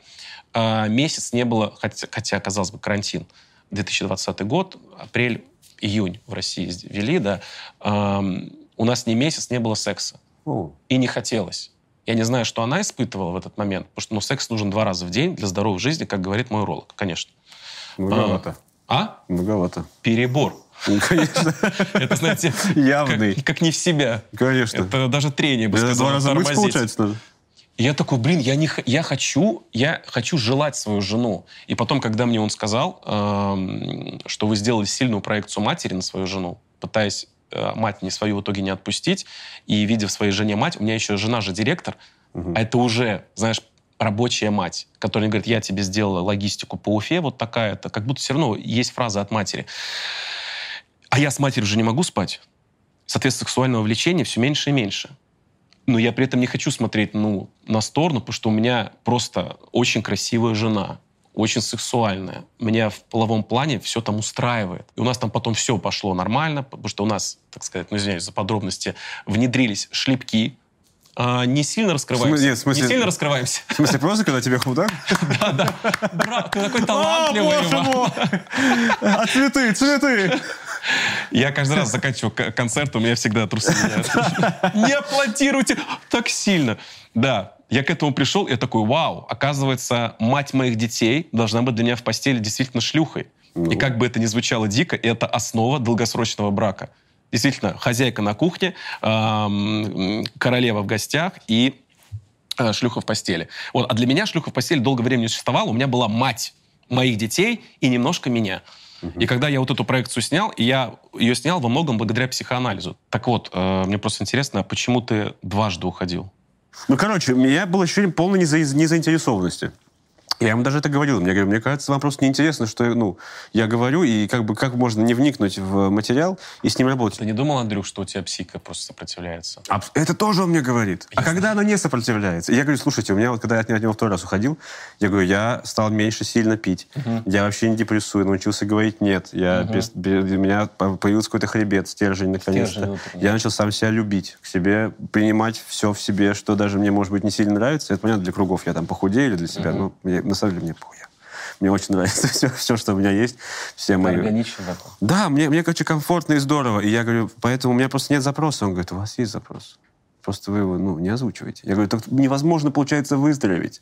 B: э, месяц не было, хотя, хотя казалось бы, карантин, 2020 год, апрель, июнь в России ввели, да, эм, у нас ни месяц не было секса.
A: О,
B: И не хотелось. Я не знаю, что она испытывала в этот момент, потому что ну, секс нужен два раза в день для здоровой жизни, как говорит мой уролог, конечно.
A: многовато.
B: А?
A: Многовато.
B: Перебор.
A: Ну, Конечно.
B: Это, знаете,
A: Явный.
B: как, как не в себя.
A: Конечно.
B: Это даже трение, бы сказал,
A: Два раза мыть, получается.
B: И я такой, блин, я, не, я, хочу, я хочу желать свою жену. И потом, когда мне он сказал, эм, что вы сделали сильную проекцию матери на свою жену, пытаясь э, мать не свою в итоге не отпустить, и видя в своей жене мать, у меня еще жена же директор, а это уже, знаешь, рабочая мать, которая говорит, я тебе сделала логистику по Уфе, вот такая-то, как будто все равно есть фраза от матери. А я с матерью же не могу спать. Соответственно, сексуального влечения все меньше и меньше. Но я при этом не хочу смотреть ну, на сторону, потому что у меня просто очень красивая жена, очень сексуальная. Меня в половом плане все там устраивает. И у нас там потом все пошло нормально, потому что у нас, так сказать, ну извиняюсь за подробности, внедрились шлепки. А, не сильно раскрываемся.
A: нет, в смысле-
B: Не сильно раскрываемся.
A: В смысле, просто когда тебе худак?
B: Да, да. Брат, ты такой талантливый. Иван.
A: А цветы, цветы!
B: Я каждый раз заканчиваю концерт, у меня всегда трусы. Не аплодируйте так сильно. Да, я к этому пришел, я такой, вау, оказывается, мать моих детей должна быть для меня в постели действительно шлюхой.
A: Ну.
B: И как бы это ни звучало дико, это основа долгосрочного брака. Действительно, хозяйка на кухне, королева в гостях и э, шлюха в постели. Вот. А для меня шлюха в постели долгое время не существовала. У меня была мать моих детей и немножко меня. И когда я вот эту проекцию снял, и я ее снял во многом благодаря психоанализу. Так вот, э, мне просто интересно, а почему ты дважды уходил?
A: Ну, короче, у меня было ощущение полной неза- незаинтересованности. Я ему даже это говорил. Мне, говорю, мне кажется, вам просто неинтересно, что ну, я говорю, и как бы как можно не вникнуть в материал и с ним работать.
B: Ты не думал, Андрюх, что у тебя психика просто сопротивляется?
A: А, это тоже он мне говорит. Я а знаю. когда она не сопротивляется? Я говорю, слушайте, у меня вот, когда я от него второй раз уходил, я говорю, я стал меньше сильно пить. Угу. Я вообще не депрессую, научился говорить нет. Я угу. без, без, у меня появился какой-то хребет, стержень наконец-то. Я начал сам себя любить, к себе принимать все в себе, что даже мне, может быть, не сильно нравится. Это понятно для кругов. Я там похудею или для себя, угу. но на самом деле мне похуй. Мне очень нравится все, все, что у меня есть. Все мои...
B: Органично такое.
A: Да, мне, мне, короче, комфортно и здорово. И я говорю, поэтому у меня просто нет запроса. Он говорит, у вас есть запрос. Просто вы его ну, не озвучиваете. Я говорю, так невозможно, получается, выздороветь.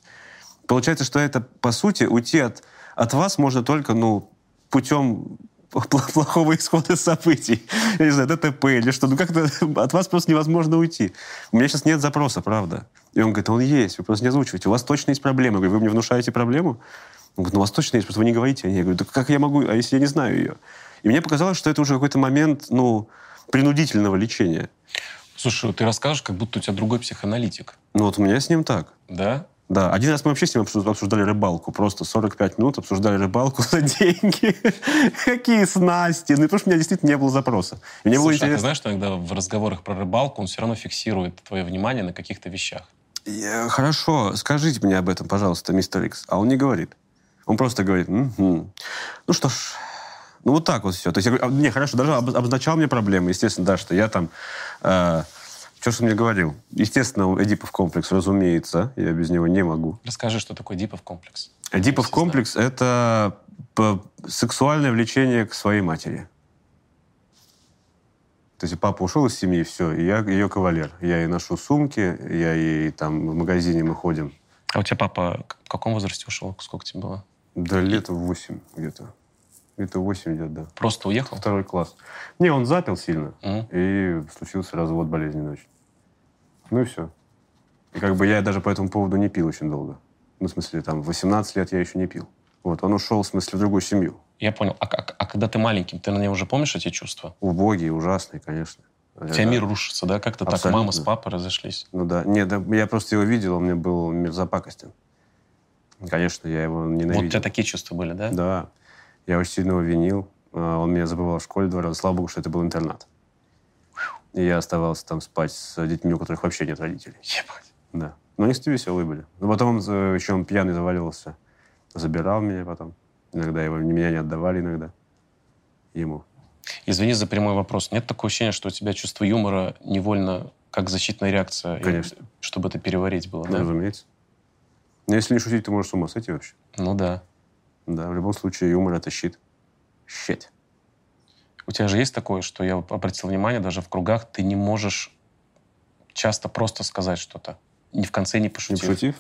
A: Получается, что это, по сути, уйти от, от вас можно только, ну, путем плохого исхода событий. Я не знаю, ДТП или что. Ну, как-то от вас просто невозможно уйти. У меня сейчас нет запроса, правда. И он говорит, он есть, вы просто не озвучиваете. У вас точно есть проблема. Я говорю, вы мне внушаете проблему? Он говорит, ну у вас точно есть, просто вы не говорите о ней. Я говорю, да как я могу, а если я не знаю ее? И мне показалось, что это уже какой-то момент, ну, принудительного лечения.
B: Слушай, ты расскажешь, как будто у тебя другой психоаналитик.
A: Ну вот у меня с ним так.
B: Да?
A: Да, один раз мы вообще с ним обсуждали рыбалку. Просто 45 минут обсуждали рыбалку за деньги. Какие снасти. Ну, потому что у меня действительно не было запроса.
B: мне Слушай, было интересно... а ты знаешь, что иногда в разговорах про рыбалку он все равно фиксирует твое внимание на каких-то вещах?
A: Хорошо, скажите мне об этом, пожалуйста, мистер Икс. А он не говорит. Он просто говорит, угу. ну что ж, ну вот так вот все. То есть я говорю, а, не, хорошо, даже обозначал мне проблемы, естественно, да, что я там... Э, что же он мне говорил? Естественно, Эдипов комплекс, разумеется, я без него не могу.
B: Расскажи, что такое Эдипов комплекс.
A: Эдипов комплекс – это сексуальное влечение к своей матери. То есть папа ушел из семьи, все, и я ее кавалер. Я ей ношу сумки, я ей там в магазине мы ходим.
B: А у тебя папа в каком возрасте ушел? Сколько тебе было?
A: Да, лет восемь где-то. Где-то восемь лет, да.
B: Просто уехал?
A: Второй класс. Не, он запил сильно. Mm. И случился развод болезненный очень. Ну и все. И как бы я даже по этому поводу не пил очень долго. Ну, в смысле, там, 18 лет я еще не пил. Вот, он ушел, в смысле, в другую семью.
B: Я понял. А, а, а когда ты маленьким, ты на нее уже помнишь эти чувства?
A: Убогие, ужасные, конечно.
B: У тебя мир рушится, да? Как-то так мама с папой разошлись.
A: Ну да. Нет, да, я просто его видел, он мне был мерзопакостен. Конечно, я его ненавидел. Вот
B: у тебя такие чувства были, да?
A: Да. Я очень сильно его винил. А, он меня забывал в школе два раза. Слава богу, что это был интернат. И я оставался там спать с детьми, у которых вообще нет родителей.
B: Ебать.
A: Да. Но они, кстати, веселые были. Но потом он э, еще он пьяный заваливался. Забирал меня потом. Иногда его, меня не отдавали иногда. Ему.
B: Извини за прямой вопрос. Нет такого ощущения, что у тебя чувство юмора невольно как защитная реакция?
A: Конечно.
B: И, чтобы это переварить было, ну, да?
A: Разумеется. Но если не шутить, ты можешь с ума сойти вообще.
B: Ну да.
A: Да, в любом случае юмор — это щит. Щит.
B: У тебя же есть такое, что я обратил внимание, даже в кругах ты не можешь часто просто сказать что-то. Ни в конце не пошутив.
A: Не пошутив?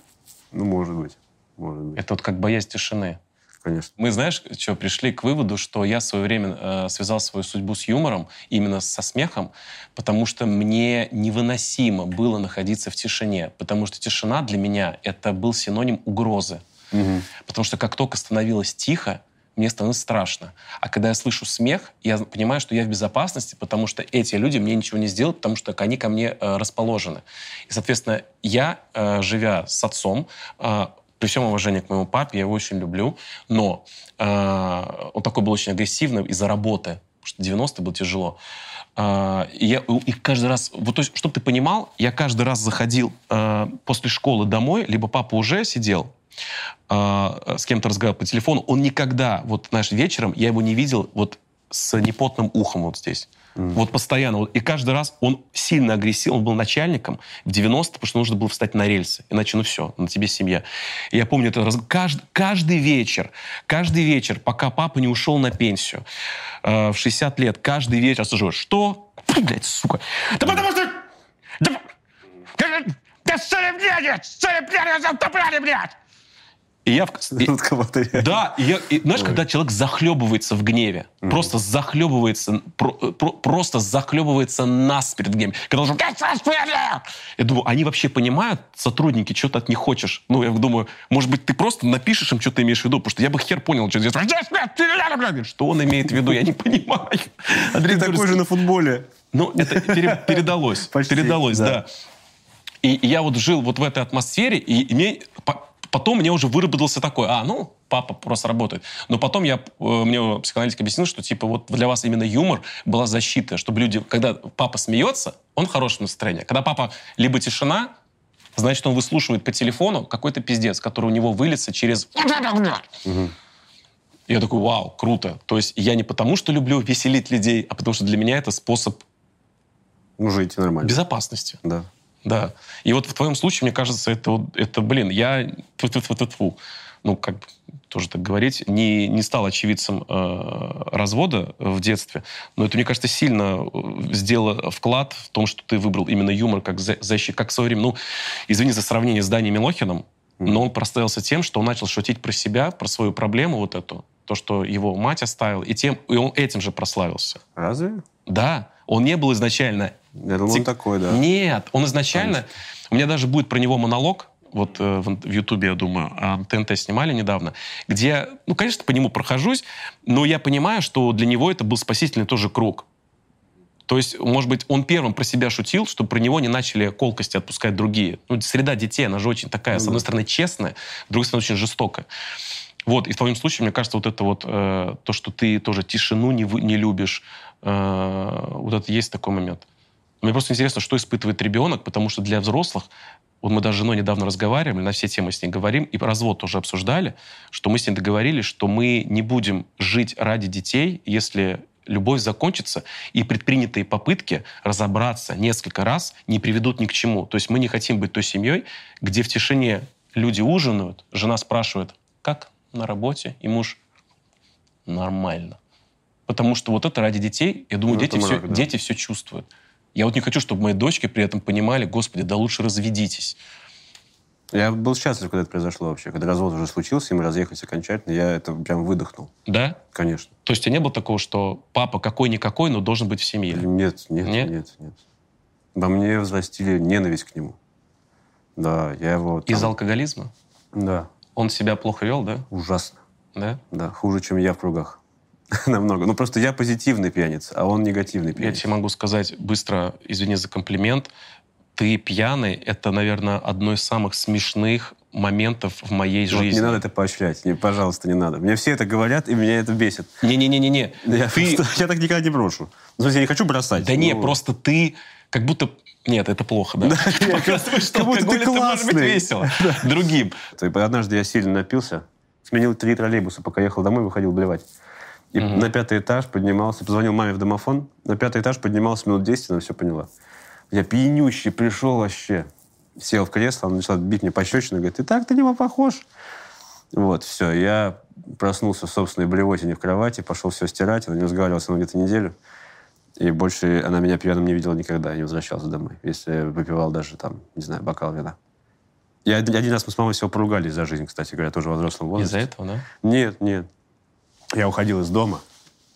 A: Ну, может быть. Может быть.
B: Это вот как боязнь тишины.
A: Конечно.
B: Мы, знаешь, что, пришли к выводу, что я в свое время э, связал свою судьбу с юмором, именно со смехом, потому что мне невыносимо было находиться в тишине. Потому что тишина для меня — это был синоним угрозы. Угу. Потому что как только становилось тихо, мне становится страшно. А когда я слышу смех, я понимаю, что я в безопасности, потому что эти люди мне ничего не сделают, потому что они ко мне э, расположены. И, соответственно, я, э, живя с отцом, э, при всем уважении к моему папе, я его очень люблю, но э, он такой был очень агрессивный из-за работы, потому что 90 было тяжело. Uh, и я и каждый раз, вот, то есть, чтобы ты понимал, я каждый раз заходил uh, после школы домой, либо папа уже сидел, uh, с кем-то разговаривал по телефону, он никогда, вот, знаешь, вечером я его не видел вот с непотным ухом вот здесь. Mm. Вот постоянно. И каждый раз он сильно агрессивен. Он был начальником в 90 потому что нужно было встать на рельсы. Иначе, ну все, на тебе семья. И я помню это раз... каждый, каждый вечер, каждый вечер, пока папа не ушел на пенсию э, в 60 лет, каждый вечер слышу, что? Блядь, сука. Да потому что... Да, да, да, да, блядь! И я... И, да, и я, и, знаешь, Ой. когда человек захлебывается в гневе, mm. просто захлебывается, про, про, просто захлебывается нас перед гневом. Когда он Я думаю, они вообще понимают, сотрудники, что ты от них хочешь? Ну, я думаю, может быть, ты просто напишешь им, что ты имеешь в виду, потому что я бы хер понял, что здесь... Что он имеет в виду, я не понимаю.
A: Андрей такой же на футболе.
B: Ну, это передалось. Передалось, да. И я вот жил вот в этой атмосфере, и мне Потом мне уже выработался такой, а, ну, папа просто работает. Но потом я, э, мне психоаналитик объяснил, что, типа, вот для вас именно юмор была защита, чтобы люди, когда папа смеется, он в хорошем настроении. Когда папа либо тишина, значит, он выслушивает по телефону какой-то пиздец, который у него выльется через... Я такой, вау, круто. То есть я не потому, что люблю веселить людей, а потому что для меня это способ
A: Ну, жить нормально.
B: безопасности.
A: Да.
B: Да. И вот в твоем случае, мне кажется, это, это блин, я тьфу-тьфу-тьфу-тьфу, ну, как тоже так говорить, не, не стал очевидцем э, развода в детстве, но это, мне кажется, сильно э, сделало вклад в том, что ты выбрал именно юмор как за- защит, как в свое время, ну, извини за сравнение с Даней Милохиным, но он проставился тем, что он начал шутить про себя, про свою проблему вот эту, то, что его мать оставила, и, тем, и он этим же прославился.
A: Разве?
B: Да, он не был изначально
A: Я думал, он
B: Тик-
A: такой, да.
B: нет, он изначально... У меня даже будет про него монолог, вот э, в, Ютубе, я думаю, а, ТНТ снимали недавно, где, ну, конечно, по нему прохожусь, но я понимаю, что для него это был спасительный тоже круг. То есть, может быть, он первым про себя шутил, чтобы про него не начали колкости отпускать другие. Ну, среда детей, она же очень такая, с одной стороны, честная, с другой стороны, очень жестокая. Вот, и в твоем случае, мне кажется, вот это вот, э, то, что ты тоже тишину не, не любишь, э, вот это есть такой момент. Мне просто интересно, что испытывает ребенок, потому что для взрослых, вот мы даже с женой недавно разговаривали, на все темы с ней говорим, и развод тоже обсуждали, что мы с ней договорились, что мы не будем жить ради детей, если любовь закончится, и предпринятые попытки разобраться несколько раз не приведут ни к чему. То есть мы не хотим быть той семьей, где в тишине люди ужинают, жена спрашивает, как на работе, и муж нормально. Потому что вот это ради детей, я думаю,
A: Ну,
B: дети, все,
A: да.
B: дети все чувствуют. Я вот не хочу, чтобы мои дочки при этом понимали, господи, да лучше разведитесь.
A: Я был счастлив, когда это произошло вообще. Когда развод уже случился, и мы разъехались окончательно, я это прям выдохнул.
B: Да?
A: Конечно.
B: То есть у тебя не было такого, что папа какой-никакой, но должен быть в семье?
A: Нет, нет,
B: Нет?
A: нет, нет. Во мне взрастили ненависть к нему. Да, я его... там-
B: Из алкоголизма?
A: Да,
B: Он себя плохо вел, да?
A: ужасно.
B: Да?
A: Да, хуже, чем я в кругах. Намного. Ну, просто я позитивный пьяница, а он негативный
B: Я
A: пьяница.
B: тебе могу сказать быстро, извини за комплимент, ты пьяный, это, наверное, одно из самых смешных моментов в моей
A: Вот
B: жизни.
A: не надо это поощрять. Не, пожалуйста, не надо. Мне все это говорят, и меня это бесит.
B: Не-не-не-не-не.
A: Я,
B: Ты-
A: я так никогда не брошу. Ну, в смысле, я не хочу бросать.
B: Да не,
A: Ну,
B: просто ты как будто... Нет, это плохо, да? Показываешь, что
A: как будто ты
B: алкоголь это может быть весело. Другим.
A: Однажды я сильно напился, сменил три троллейбуса, пока ехал домой, выходил блевать. И на пятый этаж поднимался, позвонил маме в домофон, на пятый этаж поднимался минут 10, она все поняла. Я пьянющий пришел вообще. Сел в кресло, она начала бить мне пощечину, говорит, ты так на него похож. Вот, все, я проснулся в собственной блевотине в кровати, пошел все стирать, она не разговаривала со мной где-то неделю. И больше она меня пьяным не видела никогда, не возвращался домой, если выпивал даже там, не знаю, бокал вина. Я один один раз мы с мамой всего поругались за жизнь, кстати говоря, тоже в взрослом возрасте.
B: Из-за этого, да?
A: Нет, нет. Я уходил из дома.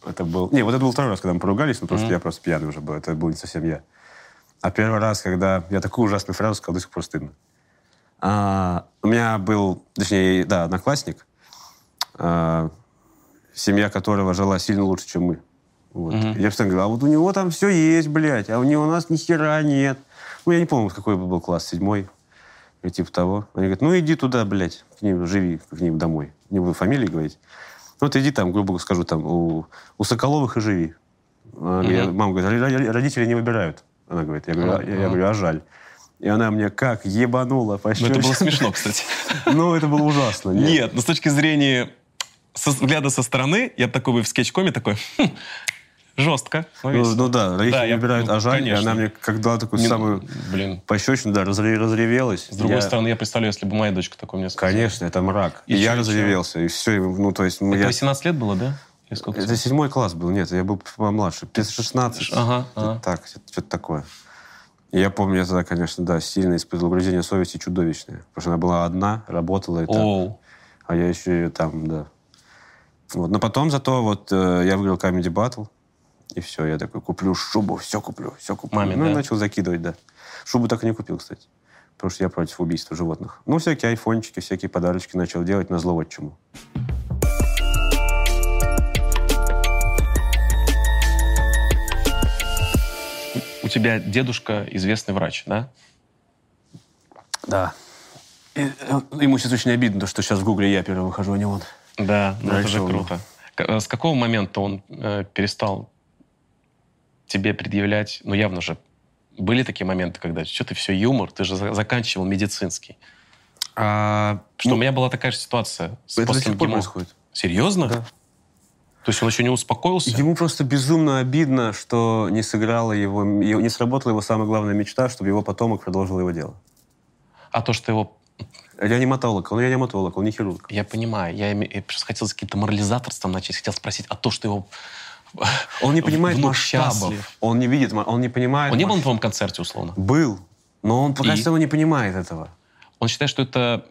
A: Это был... Не, вот это был второй раз, когда мы поругались, но потому что я просто пьяный уже был. Это был не совсем я. А первый раз, когда я такую ужасную фразу сказал, до сих пор стыдно. А, у меня был, точнее, да, одноклассник, а, семья которого жила сильно лучше, чем мы. Вот. Я постоянно говорю, а вот у него там все есть, блядь, а у него у нас ни хера нет. Ну, я не помню, какой был класс, седьмой, или типа того. Они говорят, ну, иди туда, блядь, к ним, живи к ним домой. Не буду фамилии говорить. Ну, вот иди там, грубо скажу, там, у, у Соколовых и живи. Говорит, Мама говорит, «Ро- ро- родители не выбирают. Она говорит, я говорю, а, я, я говорю, а жаль. И она мне как ебанула по
B: Ну, это было
A: щечке.
B: смешно, кстати.
A: Ну, это было ужасно. Нет.
B: Нет, но с точки зрения со взгляда со стороны, я такой бы в скетч-коме такой, «Хм, жестко.
A: Ну,
B: весело».
A: ну да, родители
B: Да,
A: выбирают,
B: ну,
A: а жаль. И она мне как дала такую
B: Не-
A: самую
B: Блин.
A: пощечину, да, разре- разревелась.
B: С другой
A: Я-
B: стороны, я представляю, если бы моя дочка такой мне сказала.
A: Конечно, это мрак.
B: И
A: И, я разревелся. И все, ну, то есть...
B: Это
A: я-
B: 18 лет было, да? Или сколько?
A: Это седьмой класс был, нет, я был помладше, 16.
B: Ага, ага.
A: Так, что-то такое. И я помню, я тогда, конечно, да, сильно испытывал угрызение совести чудовищное. Потому что она была одна, работала и так. А я еще ее там, да. Вот. Но потом зато вот э, я выиграл Comedy Battle. И все, я такой, куплю шубу, все куплю, все куплю.
B: Маме,
A: ну, и
B: да?
A: начал закидывать, да. Шубу так и не купил, кстати. Потому что я против убийства животных. Ну, всякие айфончики, всякие подарочки начал делать на зло вот
B: тебя дедушка известный врач, да?
A: Да. И, э, ему сейчас очень обидно, то, что сейчас в Гугле я первый выхожу, а не он.
B: Да, ну это же круто. Э, С какого момента он э, перестал тебе предъявлять, ну явно же были такие моменты, когда что ты все юмор, ты же за- заканчивал медицинский.
A: А,
B: Что
A: ну,
B: у меня была такая же ситуация с
A: это до
B: после
A: сих пор происходит.
B: Серьезно?
A: Да.
B: То есть он еще не успокоился?
A: Ему просто безумно обидно, что не сыграла его, не сработала его самая главная мечта, чтобы его потомок продолжил его дело.
B: А то, что его...
A: Реаниматолог, он реаниматолог, он не хирург.
B: Я понимаю, я, я просто хотел каким-то морализаторством начать, хотел спросить, а то, что его...
A: Он не понимает масштабов.
B: счастлив.
A: Он не видит, он не понимает.
B: Он не был на твоем концерте, условно?
A: Был, но он пока
B: И?
A: что не понимает этого.
B: Он считает, что это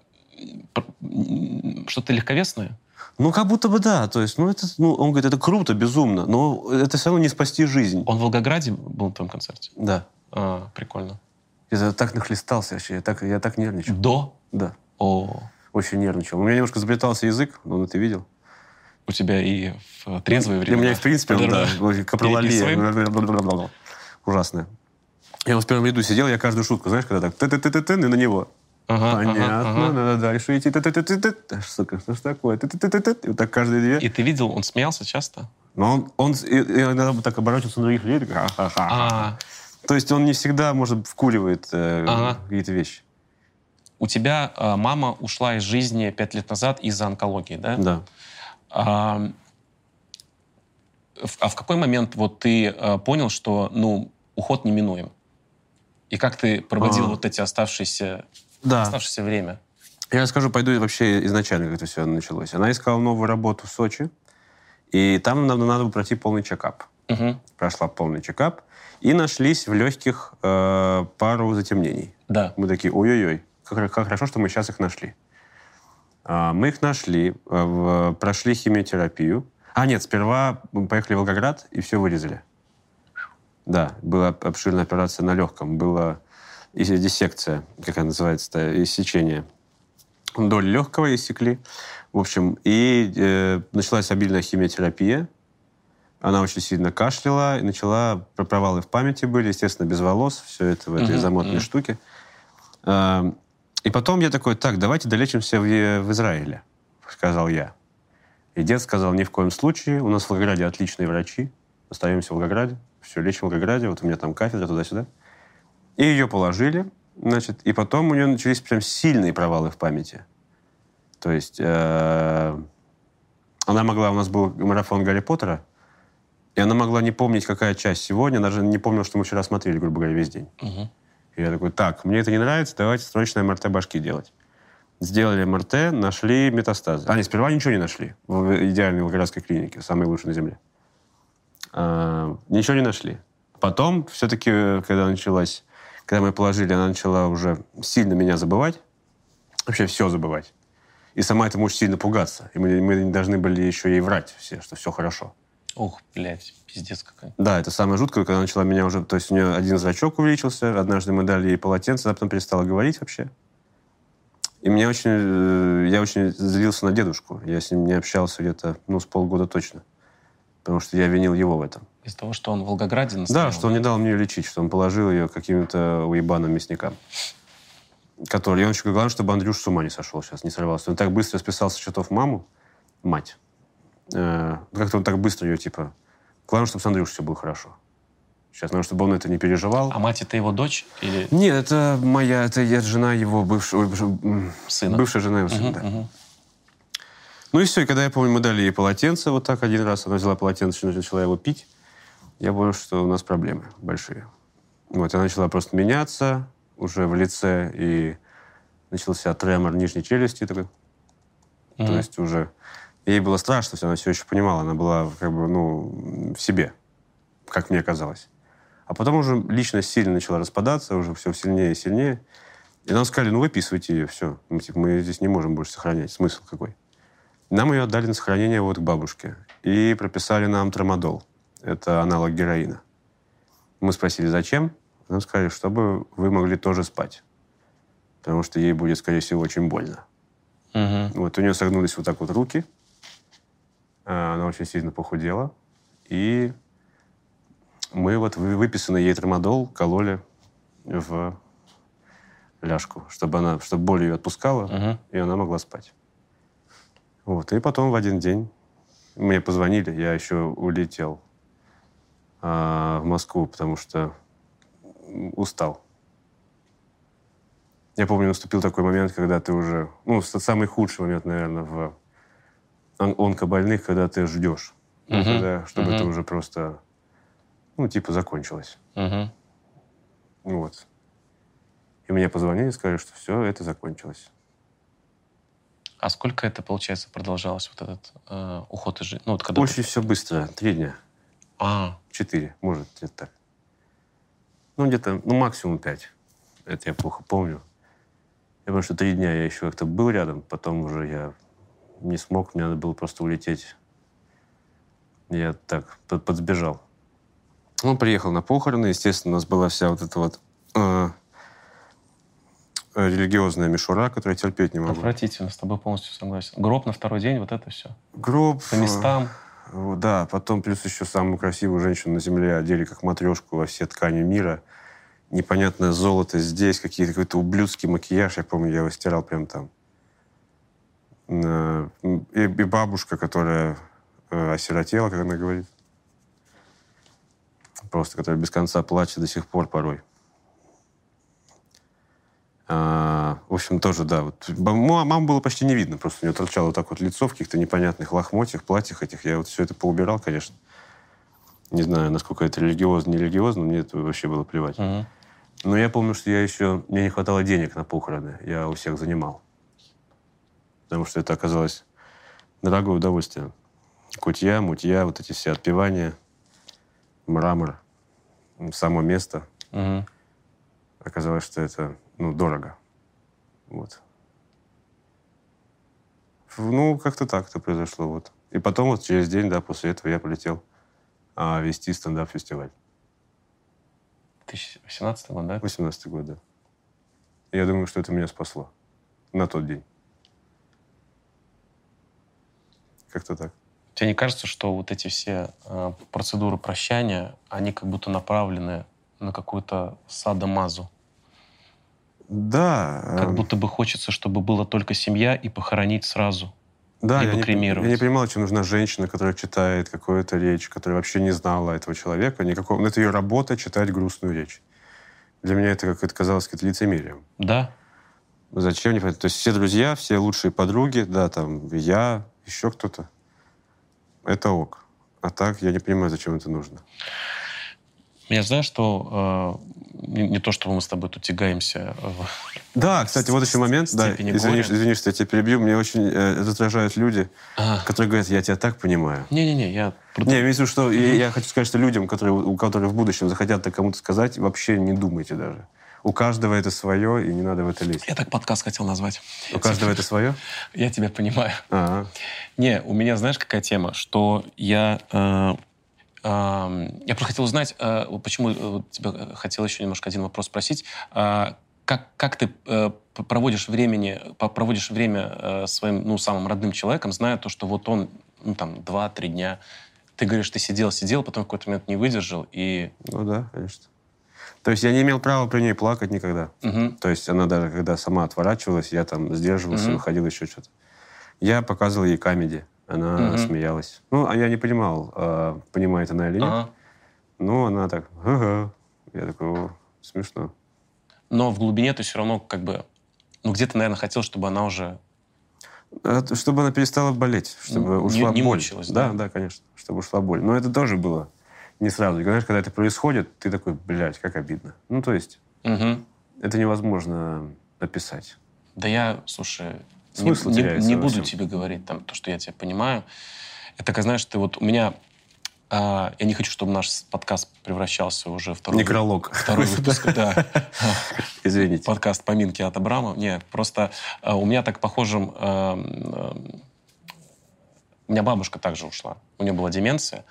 B: что-то легковесное?
A: Ну, как будто бы да. То есть, ну, это, ну, он говорит, это круто, безумно, но это все равно не спасти жизнь.
B: Он в Волгограде был на твоем концерте?
A: Да.
B: А, прикольно.
A: Я так нахлестался вообще, я так, я так нервничал.
B: До?
A: Да,
B: О,
A: очень нервничал. У меня немножко заплетался язык, ну, ты видел.
B: у тебя и в трезвые
A: Для
B: времена.
A: меня, в принципе, он, да,
B: своим?
A: Ужасное. Я в первом ряду сидел, я каждую шутку, знаешь, когда так ты-ты-ты-ты, и на него.
B: Ага, ага,
A: Понятно,
B: ага.
A: надо дальше идти. Сука, что ж такое? И вот так каждые две.
B: И ты видел, он смеялся часто?
A: Но он, он иногда так оборачивался на других людей. так, ха-ха-ха.
B: А,
A: То есть он не всегда, может, вкуривает э,
B: Ага.
A: какие-то вещи.
B: у тебя э, мама ушла из жизни пять лет назад из-за онкологии, да?
A: Да.
B: А, в- а в какой момент вот ты э, понял, что, ну, уход неминуем? И как ты проводил
A: А.
B: вот эти оставшиеся,
A: Да.
B: оставшееся время?
A: Я расскажу, пойду вообще изначально, как это все началось. Она искала новую работу в Сочи, и там нам надо было пройти полный чекап.
B: Мгм.
A: Прошла полный чекап, и нашлись в легких э, пару затемнений.
B: Да.
A: Мы такие, ой-ой-ой, как, как хорошо, что мы сейчас их нашли. А, мы их нашли, э, прошли химиотерапию. А, нет, сперва мы поехали в Волгоград и все вырезали. Да, была обширная операция на легком. Была и диссекция, как она называется-то, иссечение. Доли легкого иссекли. В общем, и э, началась обильная химиотерапия. Она очень сильно кашляла и начала про- провалы в памяти были, естественно, без волос, все это в этой
B: Мгм,
A: замотанной
B: мгм.
A: штуке. А, И потом я такой, так, давайте долечимся в, Е- в Израиле, сказал я. И дед сказал, ни в коем случае, у нас в Волгограде отличные врачи, остаемся в Волгограде, все, лечим в Волгограде, вот у меня там кафедра туда-сюда. И ее положили, значит, и потом у нее начались прям сильные провалы в памяти. То есть э, она могла, у нас был марафон Гарри Поттера, и она могла не помнить, какая часть сегодня, даже не помнила, что мы вчера смотрели, грубо говоря, весь день.
B: Мгм.
A: И я такой, так, мне это не нравится, давайте срочно МРТ башки делать. Сделали МРТ, нашли метастазы. А, нет, сперва ничего не нашли в идеальной волгоградской клинике, самой лучшей на Земле. А, ничего не нашли. Потом, все-таки, когда началась, когда мы положили, она начала уже сильно меня забывать, вообще все забывать. И сама этому очень сильно пугаться. И мы, мы не должны были еще ей врать все, что все хорошо.
B: Ух, блядь, пиздец какой.
A: Да, это самое жуткое, когда начала меня уже... То есть у нее один зрачок увеличился, однажды мы дали ей полотенце, она потом перестала говорить вообще. И мне очень... э, Я очень злился на дедушку. Я с ним не общался где-то, ну, с полгода точно. Потому что я винил его в этом.
B: Из-за того, что он в Волгограде
A: Да,
B: настоял,
A: что он не дал мне ее лечить, что он положил ее каким-то уебаным мясникам. Который... И он еще главное, чтобы Андрюш с ума не сошел сейчас, не сорвался. Он так быстро списал со счетов маму, мать. Э, Как-то он так быстро ее, типа... Главное, чтобы с Андрюшей все было хорошо. Сейчас, надо, чтобы он это не переживал.
B: А мать это его дочь или
A: Нет, это моя, это я жена его бывшего,
B: сына?
A: бывшая жена его сына,
B: Мгм,
A: да.
B: мгм.
A: Ну и все, и когда я помню, мы дали ей полотенце вот так один раз, она взяла полотенце и начала его пить, я понял, что у нас проблемы большие. Вот, она начала просто меняться уже в лице, и начался тремор нижней челюсти такой. То
B: Мгм.
A: есть уже ей было страшно, она все еще понимала, она была как бы, ну, в себе, как мне казалось. А потом уже личность сильно начала распадаться, уже все сильнее и сильнее. И нам сказали, ну, выписывайте ее, все. Мы, типа, мы здесь не можем больше сохранять. Смысл какой? Нам ее отдали на сохранение вот к бабушке. И прописали нам трамадол. Это аналог героина. Мы спросили, зачем? Нам сказали, чтобы вы могли тоже спать. Потому что ей будет, скорее всего, очень больно.
B: Мгм.
A: Вот у нее согнулись вот так вот руки. А, Она очень сильно похудела. И мы вот вы- выписанный ей трамадол кололи в ляжку, чтобы она, чтобы боль ее отпускала,
B: Мгм.
A: и она могла спать. Вот. И потом в один день мне позвонили, я еще улетел в Москву, потому что устал. Я помню, наступил такой момент, когда ты уже... Ну, самый худший момент, наверное, в он- онкобольных, когда ты ждешь.
B: Мгм.
A: когда- чтобы
B: Мгм.
A: это уже просто, ну, типа, закончилось.
B: Мгм.
A: Вот. И мне позвонили и сказали, что все, это закончилось.
B: А сколько это, получается, продолжалось, вот этот э, уход из жизни? Ну, вот когда ты-
A: Очень все быстро. Три дня.
B: А,
A: Четыре, может, где-то так. Ну, где-то, ну, максимум пять. Это я плохо помню. Я помню, что три дня я еще как-то был рядом, потом уже я не смог, мне надо было просто улететь. Я так под- подсбежал. Он приехал на похороны, естественно, у нас была вся вот эта вот э, религиозная мишура, которую я терпеть не могу.
B: отвратительно, с тобой полностью согласен. Гроб на второй день, вот это все.
A: Гроб.
B: По местам.
A: э, Да, потом плюс еще самую красивую женщину на земле одели как матрешку во все ткани мира. Непонятное золото здесь, какие-то какой-то ублюдский макияж. Я помню, я его стирал прям там. Э, И, и бабушка, которая э, осиротела, как она говорит. Просто, которая без конца плачет до сих пор порой. А, в общем, тоже, да. Вот, маму было почти не видно. Просто у нее торчало вот так вот лицо в каких-то непонятных лохмотьях, платьях этих. Я вот все это поубирал, конечно. Не знаю, насколько это религиозно, не религиозно, мне это вообще было плевать.
B: Мгм.
A: Но я помню, что я еще... Мне не хватало денег на похороны. Я у всех занимал. Потому что это оказалось дорогое удовольствие. Кутья, мутья, вот эти все отпевания, мрамор, само место.
B: Мгм.
A: Оказалось, что это, ну, дорого. Вот. Ну, как-то так это произошло. Вот. И потом вот через день, да, после этого я полетел а, вести стендап-фестиваль.
B: 2018 год, да?
A: 18 год, да. Я думаю, что это меня спасло. На тот день. Как-то так.
B: Тебе не кажется, что вот эти все э, процедуры прощания, они как будто направлены на какую-то садомазу?
A: Да.
B: Как
A: эм,
B: будто бы хочется, чтобы была только семья и похоронить сразу.
A: да,
B: либо
A: я не,
B: кремировать.
A: я не понимал, чем нужна женщина, которая читает какую-то речь, которая вообще не знала этого человека. Никакого... ну, Это ее работа читать грустную речь. Для меня это, как это казалось, какое-то лицемерием.
B: Да?
A: Зачем, не понятно. То есть все друзья, все лучшие подруги, да, там, я, еще кто-то. Это ок. А так я не понимаю, зачем это нужно.
B: Я знаю, что э, не, не то, чтобы мы с тобой тут тягаемся.
A: Да, кстати, вот еще момент, да, извини, что- извини, что я тебя перебью, мне очень э, раздражают люди,
B: А,
A: которые говорят, я тебя так понимаю.
B: Не-не-не, я...
A: Не, в виду, что я, я хочу сказать, что людям, которые, у которых в будущем захотят так кому-то сказать, вообще не думайте даже. У каждого это свое, и не надо в это лезть.
B: Я так подкаст хотел назвать.
A: У каждого это свое?
B: Я тебя понимаю.
A: А,
B: Не, у меня, знаешь, какая тема? Что я... э, я просто хотел узнать, э, почему э, тебя э, хотел еще немножко один вопрос спросить. А, как, как ты проводишь, времени, проводишь время своим ну, самым родным человеком, зная то, что вот он ну, там два-три дня, ты говоришь, ты сидел, сидел, потом в какой-то момент не выдержал, и...
A: ну да, конечно. То есть я не имел права при ней плакать никогда.
B: Мгм.
A: То есть она даже, когда сама отворачивалась, я там сдерживался,
B: Мгм.
A: выходил еще что-то. Я показывал ей камеди, она
B: Мгм.
A: смеялась. Ну, а я не понимал, а, понимает она или нет.
B: Ага.
A: Ну, она так, ага. Я такой, «О, смешно.
B: Но в глубине ты все равно как бы... Ну, где-то, наверное, хотел, чтобы она уже...
A: Т- Чтобы она перестала болеть, чтобы
B: Не-
A: ушла
B: не
A: боль.
B: мучилась,
A: да?
B: да?
A: Да, конечно, чтобы ушла боль. Но это тоже было не сразу. И, знаешь, когда это происходит, ты такой, блядь, как обидно. Ну, то есть,
B: Мгм.
A: это невозможно описать.
B: Да я, слушай,
A: Смысл
B: не, не-
A: теряется
B: не
A: во
B: буду тебе говорить там то, что я тебя понимаю. Это, как знаешь, ты вот у меня... а, я не хочу, чтобы наш подкаст превращался уже в второй,
A: Некролог.
B: второй выпуск. Да.
A: Извините.
B: Подкаст «Поминки от Абрама». Нет, просто а, у меня так похожим... а, м, у меня бабушка также ушла. У нее была деменция.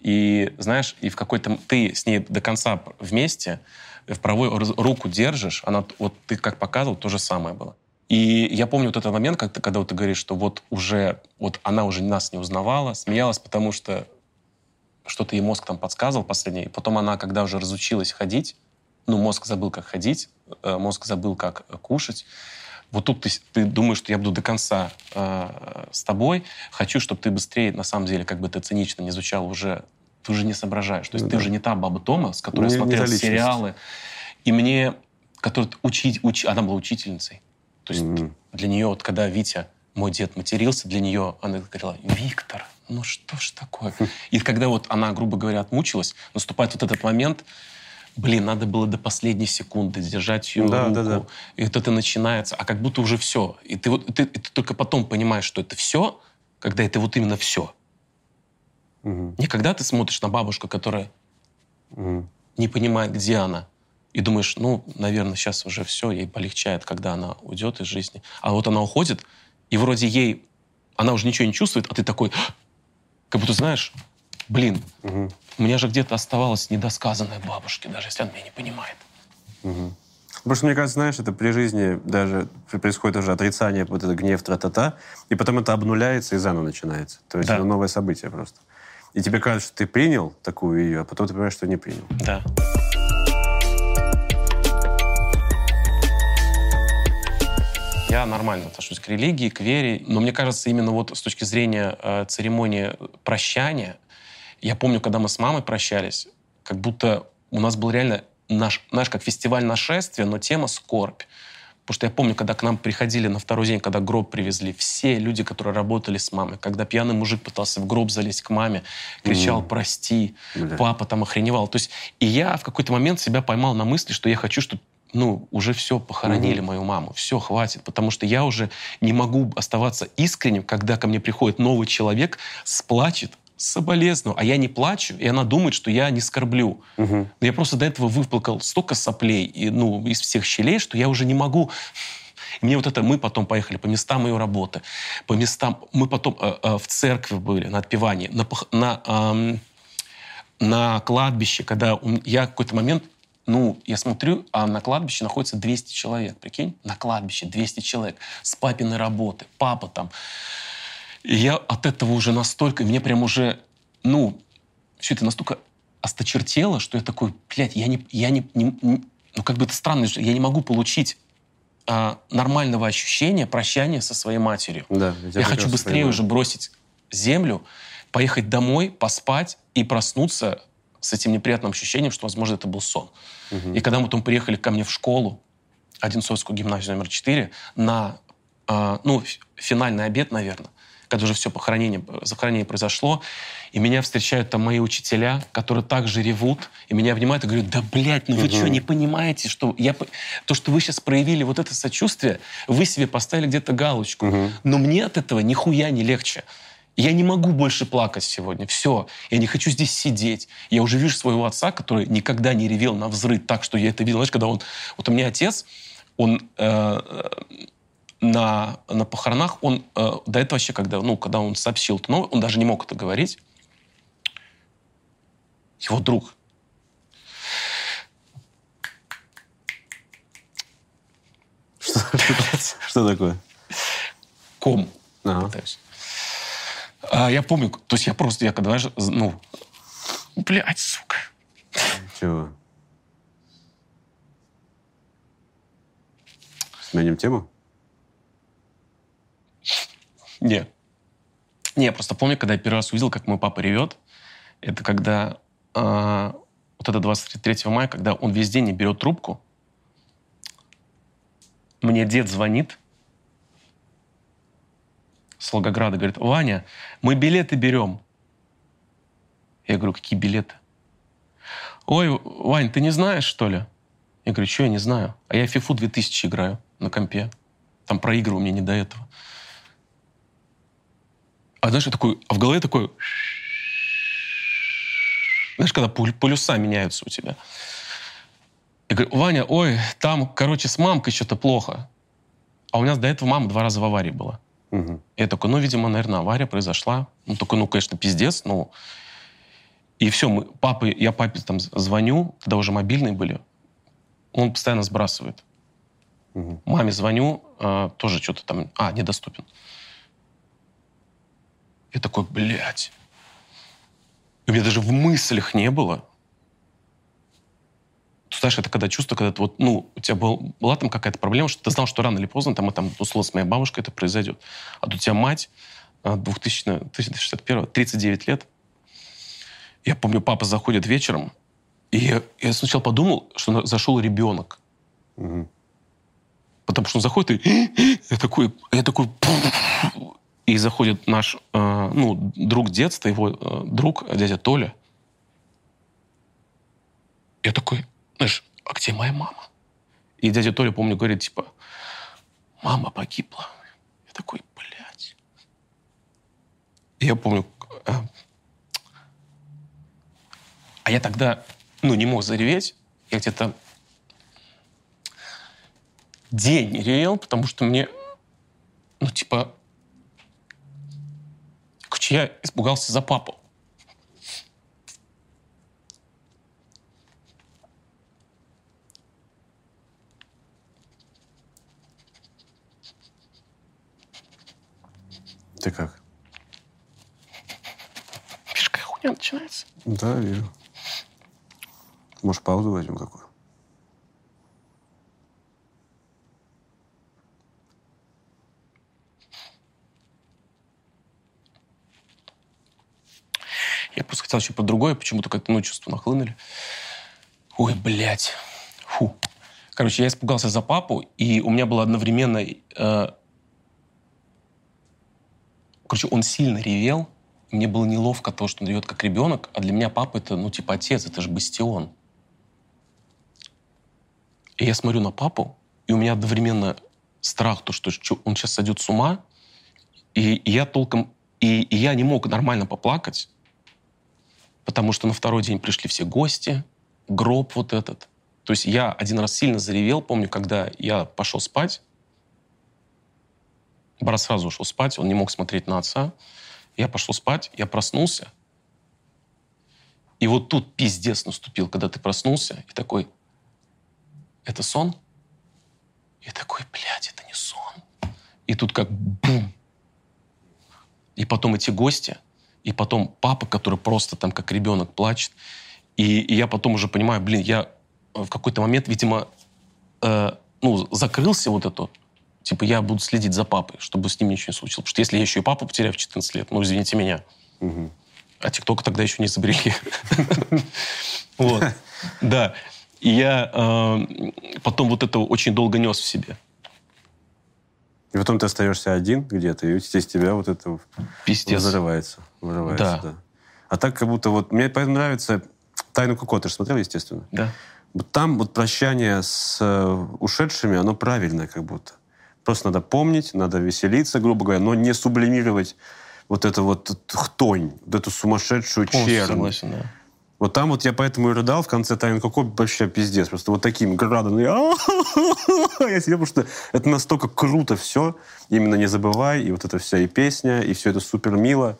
B: И, знаешь, и в какой-то... Ты с ней до конца вместе, в правой ру- руку держишь, она, вот ты как показывал, то же самое было. И я помню вот этот момент, когда, когда вот ты говоришь, что вот уже, вот она уже нас не узнавала, смеялась, потому что что-то ей мозг там подсказывал последнее. И потом она, когда уже разучилась ходить, ну, мозг забыл, как ходить, э, мозг забыл, как кушать. Вот тут ты, ты думаешь, что я буду до конца э, с тобой. Хочу, чтобы ты быстрее, на самом деле, как бы ты цинично не звучал, уже ты уже не соображаешь. То есть
A: Ну
B: ты
A: да.
B: уже не та баба Тома, с которой
A: Не-
B: я смотрел сериалы. И мне, которая учить, уч... она была учительницей. То есть
A: Мгм.
B: для нее, вот когда Витя, мой дед, матерился, для нее она говорила, Виктор, ну что ж такое? И когда вот она, грубо говоря, отмучилась, наступает вот этот момент, блин, надо было до последней секунды держать ее
A: Да,
B: руку.
A: да, да.
B: И вот это начинается, а как будто уже все. И ты, вот, ты, ты только потом понимаешь, что это все, когда это вот именно все.
A: Мгм.
B: Не когда ты смотришь на бабушку, которая
A: Мгм.
B: не понимает, где она, и думаешь, ну, наверное, сейчас уже все, ей полегчает, когда она уйдет из жизни. А вот она уходит, и вроде ей, она уже ничего не чувствует, а ты такой, как будто знаешь, блин,
A: Мгм.
B: у меня же где-то оставалось недосказанное бабушке, даже если она меня не понимает.
A: Мгм. Потому что, мне кажется, знаешь, это при жизни даже происходит уже отрицание, вот это гнев, тра-та-та, и потом это обнуляется и заново начинается. То есть
B: Да.
A: это новое событие просто. И тебе кажется, что ты принял такую ее, а потом ты понимаешь, что не принял.
B: Да. Я нормально отношусь к религии, к вере, но мне кажется, именно вот с точки зрения э, церемонии прощания, я помню, когда мы с мамой прощались, как будто у нас был реально наш, знаешь, как фестиваль нашествия, но тема скорбь. Потому что я помню, когда к нам приходили на второй день, когда гроб привезли, все люди, которые работали с мамой, когда пьяный мужик пытался в гроб залезть к маме, кричал «прости»,
A: Бля.
B: папа там охреневал. То есть и я в какой-то момент себя поймал на мысли, что я хочу, чтобы ну, уже все, похоронили мою маму, все, хватит, потому что я уже не могу оставаться искренним, когда ко мне приходит новый человек, сплачет, соболезную, а я не плачу, и она думает, что я не скорблю.
A: Мгм.
B: Но я просто до этого выплакал столько соплей и, ну, из всех щелей, что я уже не могу. И мне вот это... Мы потом поехали по местам ее работы, по местам... Мы потом э, э, в церкви были на отпевании, на, на, ам, на кладбище, когда я в какой-то момент ну, я смотрю, а на кладбище находится 200 человек, прикинь? На кладбище 200 человек с папиной работы, папа там. И я от этого уже настолько, мне прям уже, ну, все это настолько осточертело, что я такой, блядь, я не, я не, не- не- ну, как бы это странно, я не могу получить а, нормального ощущения прощания со своей матерью.
A: Да,
B: Я хочу быстрее
A: понимаю.
B: уже бросить землю, поехать домой, поспать и проснуться с этим неприятным ощущением, что, возможно, это был сон. И когда мы потом приехали ко мне в школу, Одинцовскую гимназию номер 4, на а, ну, финальный обед, наверное, когда уже все похоронение, захоронение произошло, и меня встречают там мои учителя, которые также ревут, и меня обнимают и говорят, да, блядь, ну вы что, не понимаете, что я, то, что вы сейчас проявили вот это сочувствие, вы себе поставили где-то галочку, но мне от этого нихуя не легче. Я не могу больше плакать сегодня. Все. Я не хочу здесь сидеть. Я уже вижу своего отца, который никогда не ревел на взрыв так, что я это видел. Знаешь, когда он... Вот у меня отец, он э, на, на похоронах, он э, до этого вообще, когда, ну, когда он сообщил это новое, он даже не мог это говорить. Его друг.
A: Что такое?
B: Ком.
A: Ага.
B: пытаюсь. А, я помню, то есть я просто, я когда, знаешь, ну, блядь, сука.
A: Чего? Сменим тему?
B: Не. Не, я просто помню, когда я первый раз увидел, как мой папа ревет. Это когда... а, вот это 23 мая, когда он весь день не берет трубку. Мне дед звонит с Волгограда, говорит, Ваня, мы билеты берем. Я говорю, какие билеты? Ой, Вань, ты не знаешь, что ли? Я говорю, что я не знаю? А я FIFA 2000 играю на компе. Там проигрываю мне не до этого. А знаешь, я такой, а в голове такой... Знаешь, когда полюса меняются у тебя. Я говорю, Ваня, ой, там, короче, с мамкой что-то плохо. А у нас до этого мама два раза в аварии была.
A: Мгм.
B: Я такой, ну, видимо, наверное, авария произошла. Ну, такой, ну, конечно, пиздец, ну... И все, мы, папы, я папе там звоню, тогда уже мобильные были, он постоянно сбрасывает.
A: Мгм.
B: Маме звоню, а, тоже что-то там, а, недоступен. Я такой, блядь. У меня даже в мыслях не было знаешь, это когда чувство, когда ты вот, ну, у тебя был, была там какая-то проблема, что ты знал, что рано или поздно там, и там, условно, с моей бабушкой это произойдет. А тут у тебя мать 2000, 1961, 39 лет. Я помню, папа заходит вечером, и я, я сначала подумал, что зашел ребенок.
A: Мгм.
B: Потому что он заходит и я такой, я такой, и заходит наш, э, ну, друг детства, его э, друг, дядя Толя. Я такой, знаешь, а где моя мама? И дядя Толя, помню, говорит, типа, мама погибла. Я такой, блядь. Я помню, э, а я тогда, ну, не мог зареветь. Я где-то день ревел, потому что мне, ну, типа, короче, я испугался за папу.
A: Ты как?
B: Видишь, какая хуйня начинается?
A: Да, вижу. Может, паузу возьмем какую?
B: Я просто хотел еще про другое, почему-то как-то, ну, чувства нахлынули. Ой, блядь. Фу. Короче, я испугался за папу, и у меня было одновременно... э, Короче, он сильно ревел. Мне было неловко то, что он ревет как ребенок, а для меня папа это, ну, типа, отец, это же бастион. И я смотрю на папу, и у меня одновременно страх, то, что он сейчас сойдет с ума, и, и я толком... И, и я не мог нормально поплакать, потому что на второй день пришли все гости, гроб вот этот. То есть я один раз сильно заревел, помню, когда я пошел спать, брат сразу ушел спать, он не мог смотреть на отца. Я пошел спать, я проснулся. И вот тут пиздец наступил, когда ты проснулся, и такой, это сон? И такой, блядь, это не сон. И тут как бум. И потом эти гости, и потом папа, который просто там как ребенок плачет. И, и я потом уже понимаю, блин, я в какой-то момент, видимо, э, ну, закрылся вот это. Типа я буду следить за папой, чтобы с ним ничего не случилось. Потому что если я еще и папу потеряю в 14 лет, ну, извините меня.
A: Мгм.
B: А ТикТока тогда еще не изобрели. Вот. Да. И я э, потом вот это очень долго нес в себе.
A: И потом ты остаешься один где-то, и здесь тебя вот это
B: Пиздец.
A: взрывается. Вырывается,
B: Да.
A: да. А так как будто вот... Мне поэтому нравится «Тайну Коко», ты же смотрел, естественно?
B: Да.
A: Вот там вот прощание с э, ушедшими, оно правильное как будто. Просто надо помнить, надо веселиться, грубо говоря, но не сублимировать вот эту вот хтонь, вот эту сумасшедшую
B: Полностью
A: чернь.
B: согласен, да.
A: Вот там вот я поэтому и рыдал в конце «Тайны Коко» вообще пиздец. Просто вот таким градом. Я я сидел, потому что это настолько круто все. Именно «Не забывай», и вот эта вся и песня, и все это супер мило.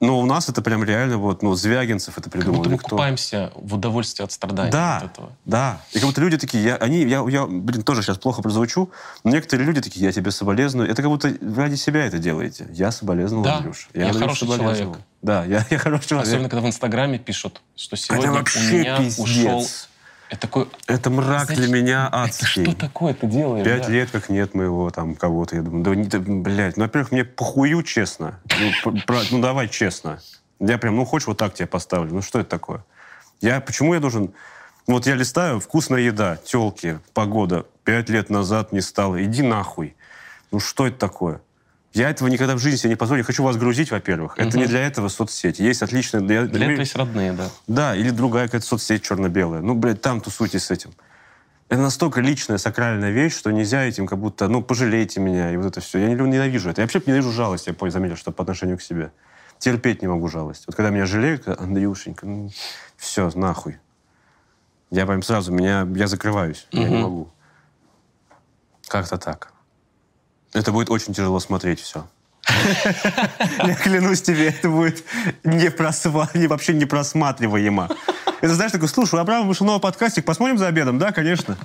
A: Но у нас это прям реально вот, ну, Звягинцев это
B: Как
A: придумал.
B: будто
A: или
B: мы
A: кто?
B: купаемся в удовольствии от страдания.
A: Да,
B: вот этого.
A: да. И как будто люди такие, я, они, я, я, блин, тоже сейчас плохо прозвучу, но некоторые люди такие, я тебе соболезную. Это как будто ради себя это делаете. Я соболезновал,
B: Да,
A: Андрюш.
B: я
A: Андрюш
B: хороший человек.
A: Да, я, я хороший человек.
B: Особенно, когда в Инстаграме пишут, что сегодня у меня
A: пиздец.
B: ушел... Я такой,
A: Это мрак
B: Зачем?
A: для меня
B: это
A: адский.
B: что такое ты делаешь?
A: Пять
B: да?
A: лет, как нет моего там кого-то. Я думаю, да, не- да, блядь, ну, во-первых, мне похую, честно. Ну, про- ну, давай честно. Я прям, ну, хочешь, вот так тебе поставлю. Ну, что это такое? Я, почему я должен... Вот я листаю, вкусная еда, телки, погода. Пять лет назад не стало. Иди нахуй. Ну, что это такое? Я этого никогда в жизни себе не позволю. Я хочу вас грузить, во-первых. Это
B: Мгм.
A: не для этого соцсети. Есть отличные... я-
B: Для этого есть родные, да.
A: да, или другая какая-то соцсеть черно-белая. Ну, блядь, там тусуйтесь с этим. Это настолько личная, сакральная вещь, что нельзя этим как будто, ну, пожалейте меня, и вот это все. Я не ненавижу это. Я вообще ненавижу жалость, я понял, заметил, что по отношению к себе. Терпеть не могу жалость. Вот когда меня жалеют, когда, Андрюшенька, ну, все, нахуй. Я прям сразу, меня, я закрываюсь, я не могу. Как-то так. Это будет очень тяжело смотреть все. Я клянусь тебе, это будет не просва- не- вообще не просматриваемо. Это знаешь, такой, слушай, у Абрама вышел новый подкастик, посмотрим за обедом? Да, конечно.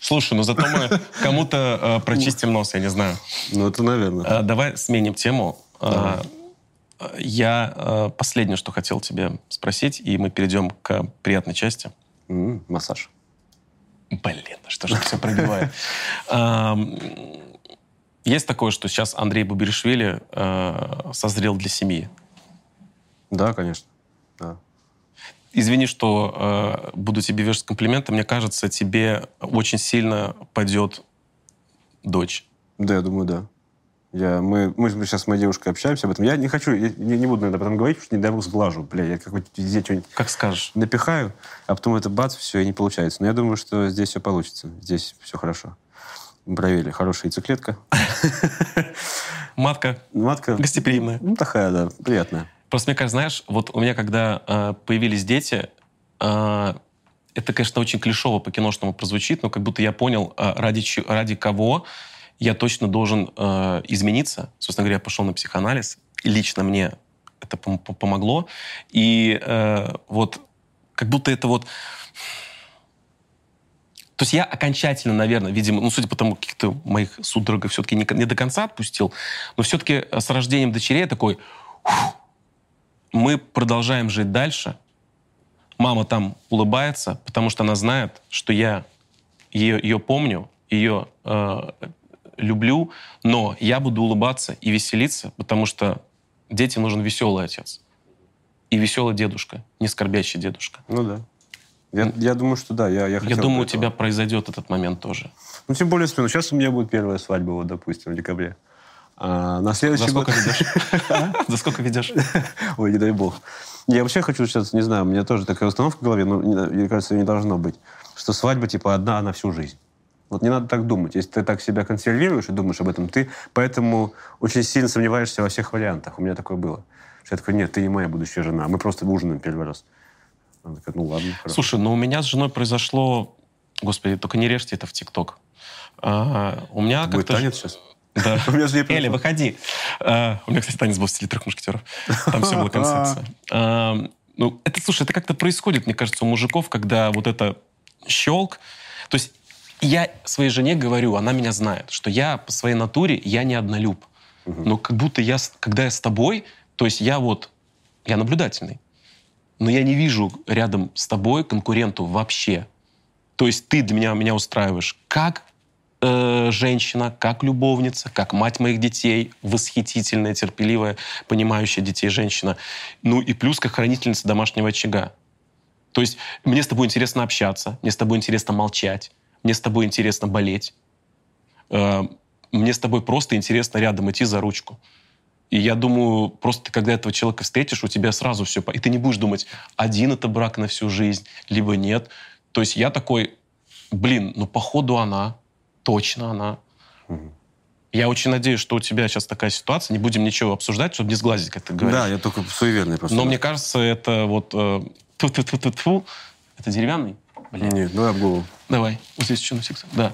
B: Слушай, ну зато мы кому-то э, прочистим нос, я не знаю.
A: Ну, это, наверное.
B: Э, давай сменим тему. Э, Я э, последнее, что хотел тебе спросить, и мы перейдем к приятной части.
A: М, Массаж.
B: Блин, что же все пробивает. Есть такое, что сейчас Андрей Бабиришвили э, созрел для семьи.
A: Да, конечно. Да.
B: Извини, что э, буду тебе вешать комплименты. Мне кажется, тебе очень сильно пойдет дочь.
A: Да, я думаю, да. Я, мы, мы сейчас с моей девушкой общаемся об этом. Я не хочу, я не, не буду наверное, об этом говорить, потому что не дай бог сглажу. Бля, я как-нибудь везде что-нибудь
B: Как скажешь.
A: напихаю, а потом это бац, все, и не получается. Но я думаю, что здесь все получится. Здесь все хорошо. Мы проверили. Хорошая яйцеклетка.
B: Матка
A: Матка,
B: гостеприимная.
A: ну, такая, да, приятная.
B: Просто мне кажется, знаешь, вот у меня, когда э, появились дети, э, это, конечно, очень клишово по-киношному прозвучит, но как будто я понял, э, ради, ради кого я точно должен э, измениться. Собственно говоря, я пошел на психоанализ. И лично мне это пом- пом- помогло. И э, вот как будто это вот... То есть я окончательно, наверное, видимо, ну, судя по тому, каких-то моих судорогах все-таки не, не до конца отпустил, но все-таки с рождением дочерей такой, «Фух, мы продолжаем жить дальше. Мама там улыбается, потому что она знает, что я ее, ее помню, ее э, люблю, но я буду улыбаться и веселиться, потому что детям нужен веселый отец. И веселый дедушка, не скорбящий дедушка.
A: Ну да. Я, я думаю, что да. Я, я,
B: Я думаю, у тебя произойдет этот момент тоже.
A: Ну, тем более, ну, сейчас у меня будет первая свадьба, вот, допустим, в декабре. А на следующий
B: За сколько
A: год...
B: ведешь? За сколько ведешь?
A: Ой, не дай бог. Я вообще хочу сейчас, не знаю, у меня тоже такая установка в голове, но не- мне кажется, не должно быть, что свадьба типа одна на всю жизнь. Вот не надо так думать. Если ты так себя консервируешь и думаешь об этом, ты поэтому очень сильно сомневаешься во всех вариантах. У меня такое было. Что я такой, нет, ты не моя будущая жена. Мы просто ужинаем первый раз. Она такая, ну ладно, хорошо.
B: Слушай, ну у меня с женой произошло... Господи, только не режьте это в ТикТок. А, у меня
A: Будет
B: как-то...
A: танец сейчас?
B: Да.
A: У меня же
B: Эля, выходи. А, у меня, кстати, танец был в стиле трех мушкетеров. Там все было концепция. А, ну, это, слушай, это как-то происходит, мне кажется, у мужиков, когда вот это щелк. То есть я своей жене говорю, она меня знает, что я по своей натуре, я не однолюб. Но как будто я, когда я с тобой, то есть я вот, я наблюдательный. Но я не вижу рядом с тобой конкуренту вообще. То есть ты для меня, меня устраиваешь как э, женщина, как любовница, как мать моих детей, восхитительная, терпеливая, понимающая детей женщина. Ну и плюс как хранительница домашнего очага. То есть мне с тобой интересно общаться, мне с тобой интересно молчать, мне с тобой интересно болеть. Э, мне с тобой просто интересно рядом идти за ручку. И я думаю, просто когда этого человека встретишь, у тебя сразу все... И ты не будешь думать, один это брак на всю жизнь, либо нет. То есть я такой, блин, ну походу она, точно она. Я очень надеюсь, что у тебя сейчас такая ситуация. Не будем ничего обсуждать, чтобы не сглазить, как ты говоришь.
A: Да, я только суеверный просто.
B: Но мне кажется, это вот... э, тьфу-тьфу-тьфу-тьфу. Это деревянный? Блин.
A: Нет, ну я в голову.
B: Давай, вот здесь еще носик. Да.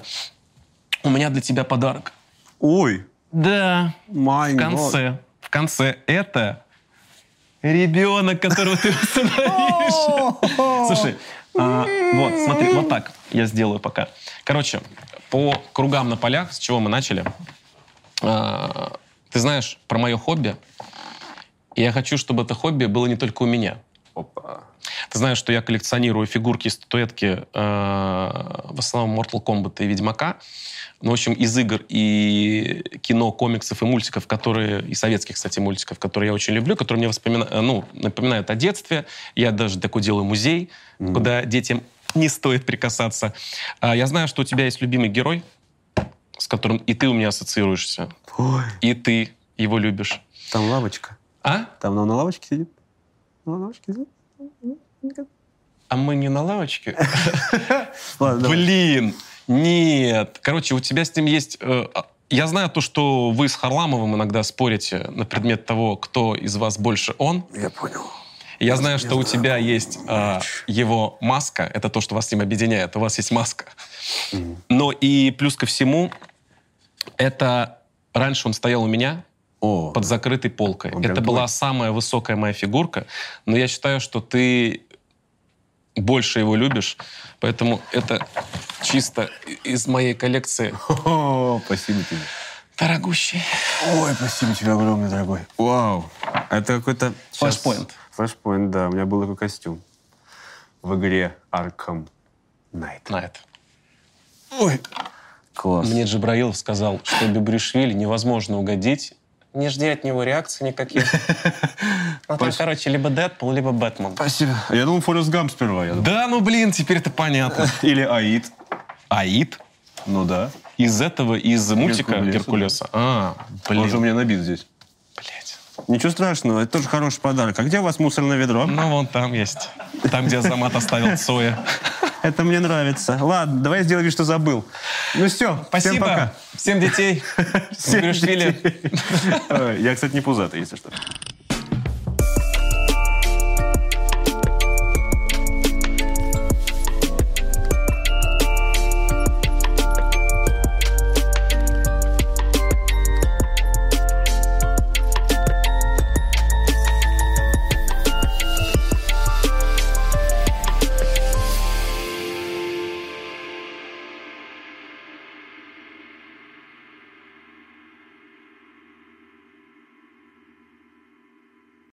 B: У меня для тебя подарок.
A: Ой,
B: Да.
A: май
B: В конце. В конце это ребенок, которого ты усыновишь. Слушай, а, вот, смотри, вот так я сделаю пока. Короче, по кругам на полях, с чего мы начали, а, ты знаешь про мое хобби. И я хочу, чтобы это хобби было не только у меня.
A: Опа.
B: Ты знаешь, что я коллекционирую фигурки и статуэтки э, в основном Mortal Kombat и Ведьмака. Ну, в общем, из игр и кино, комиксов и мультиков, которые, и советских, кстати, мультиков, которые я очень люблю, которые мне воспомина... э, ну, напоминают о детстве. Я даже такой делаю музей, куда детям не стоит прикасаться. А, я знаю, что у тебя есть любимый герой, с которым и ты у меня ассоциируешься,
A: Ой,
B: и ты его любишь.
A: там лавочка.
B: А?
A: Там он на лавочке сидит. На лавочке.
B: А мы не на лавочке? Блин, нет. Короче, у тебя с ним есть... э, а, я знаю то, что вы с Харламовым иногда спорите на предмет того, кто из вас больше он.
A: Я понял.
B: Я знаю, что у тебя есть э, его маска. Это то, что вас с ним объединяет. У вас есть маска. Но и плюс ко всему, это... Раньше он стоял у меня
A: О,
B: под закрытой полкой. Это была
A: твой.
B: самая высокая моя фигурка. Но я считаю, что ты больше его любишь. Поэтому это чисто из моей коллекции
A: О, спасибо тебе.
B: дорогущий.
A: Ой, спасибо тебе огромное, дорогой. Вау. Это какой-то...
B: Flashpoint.
A: Flashpoint, да. У меня был такой костюм. В игре Arkham Knight.
B: Это.
A: Ой. Класс.
B: Мне Джабраилов сказал, что Бебришвили невозможно угодить. Не жди от него реакций никаких. Ну, там, короче, либо Дэдпул, либо Бэтмен.
A: Спасибо. Я думал, Форест Гамп сперва. Я думал.
B: Да, ну, блин, теперь это понятно.
A: Или Аид.
B: Аид?
A: Ну да.
B: Из этого, из мультика
A: Геркулеса,
B: Геркулеса? А,
A: Он же у
B: блин.
A: меня набит здесь.
B: Блядь.
A: Ничего страшного, это тоже хороший подарок. А где у вас мусорное ведро?
B: Ну, вон там есть. Там, где Азамат оставил Цоя.
A: Это мне нравится. Ладно, давай сделай вид, что забыл. Ну все, всем
B: Спасибо.
A: пока.
B: Всем детей.
A: Всем детей. Я, кстати, не пузатый, если что.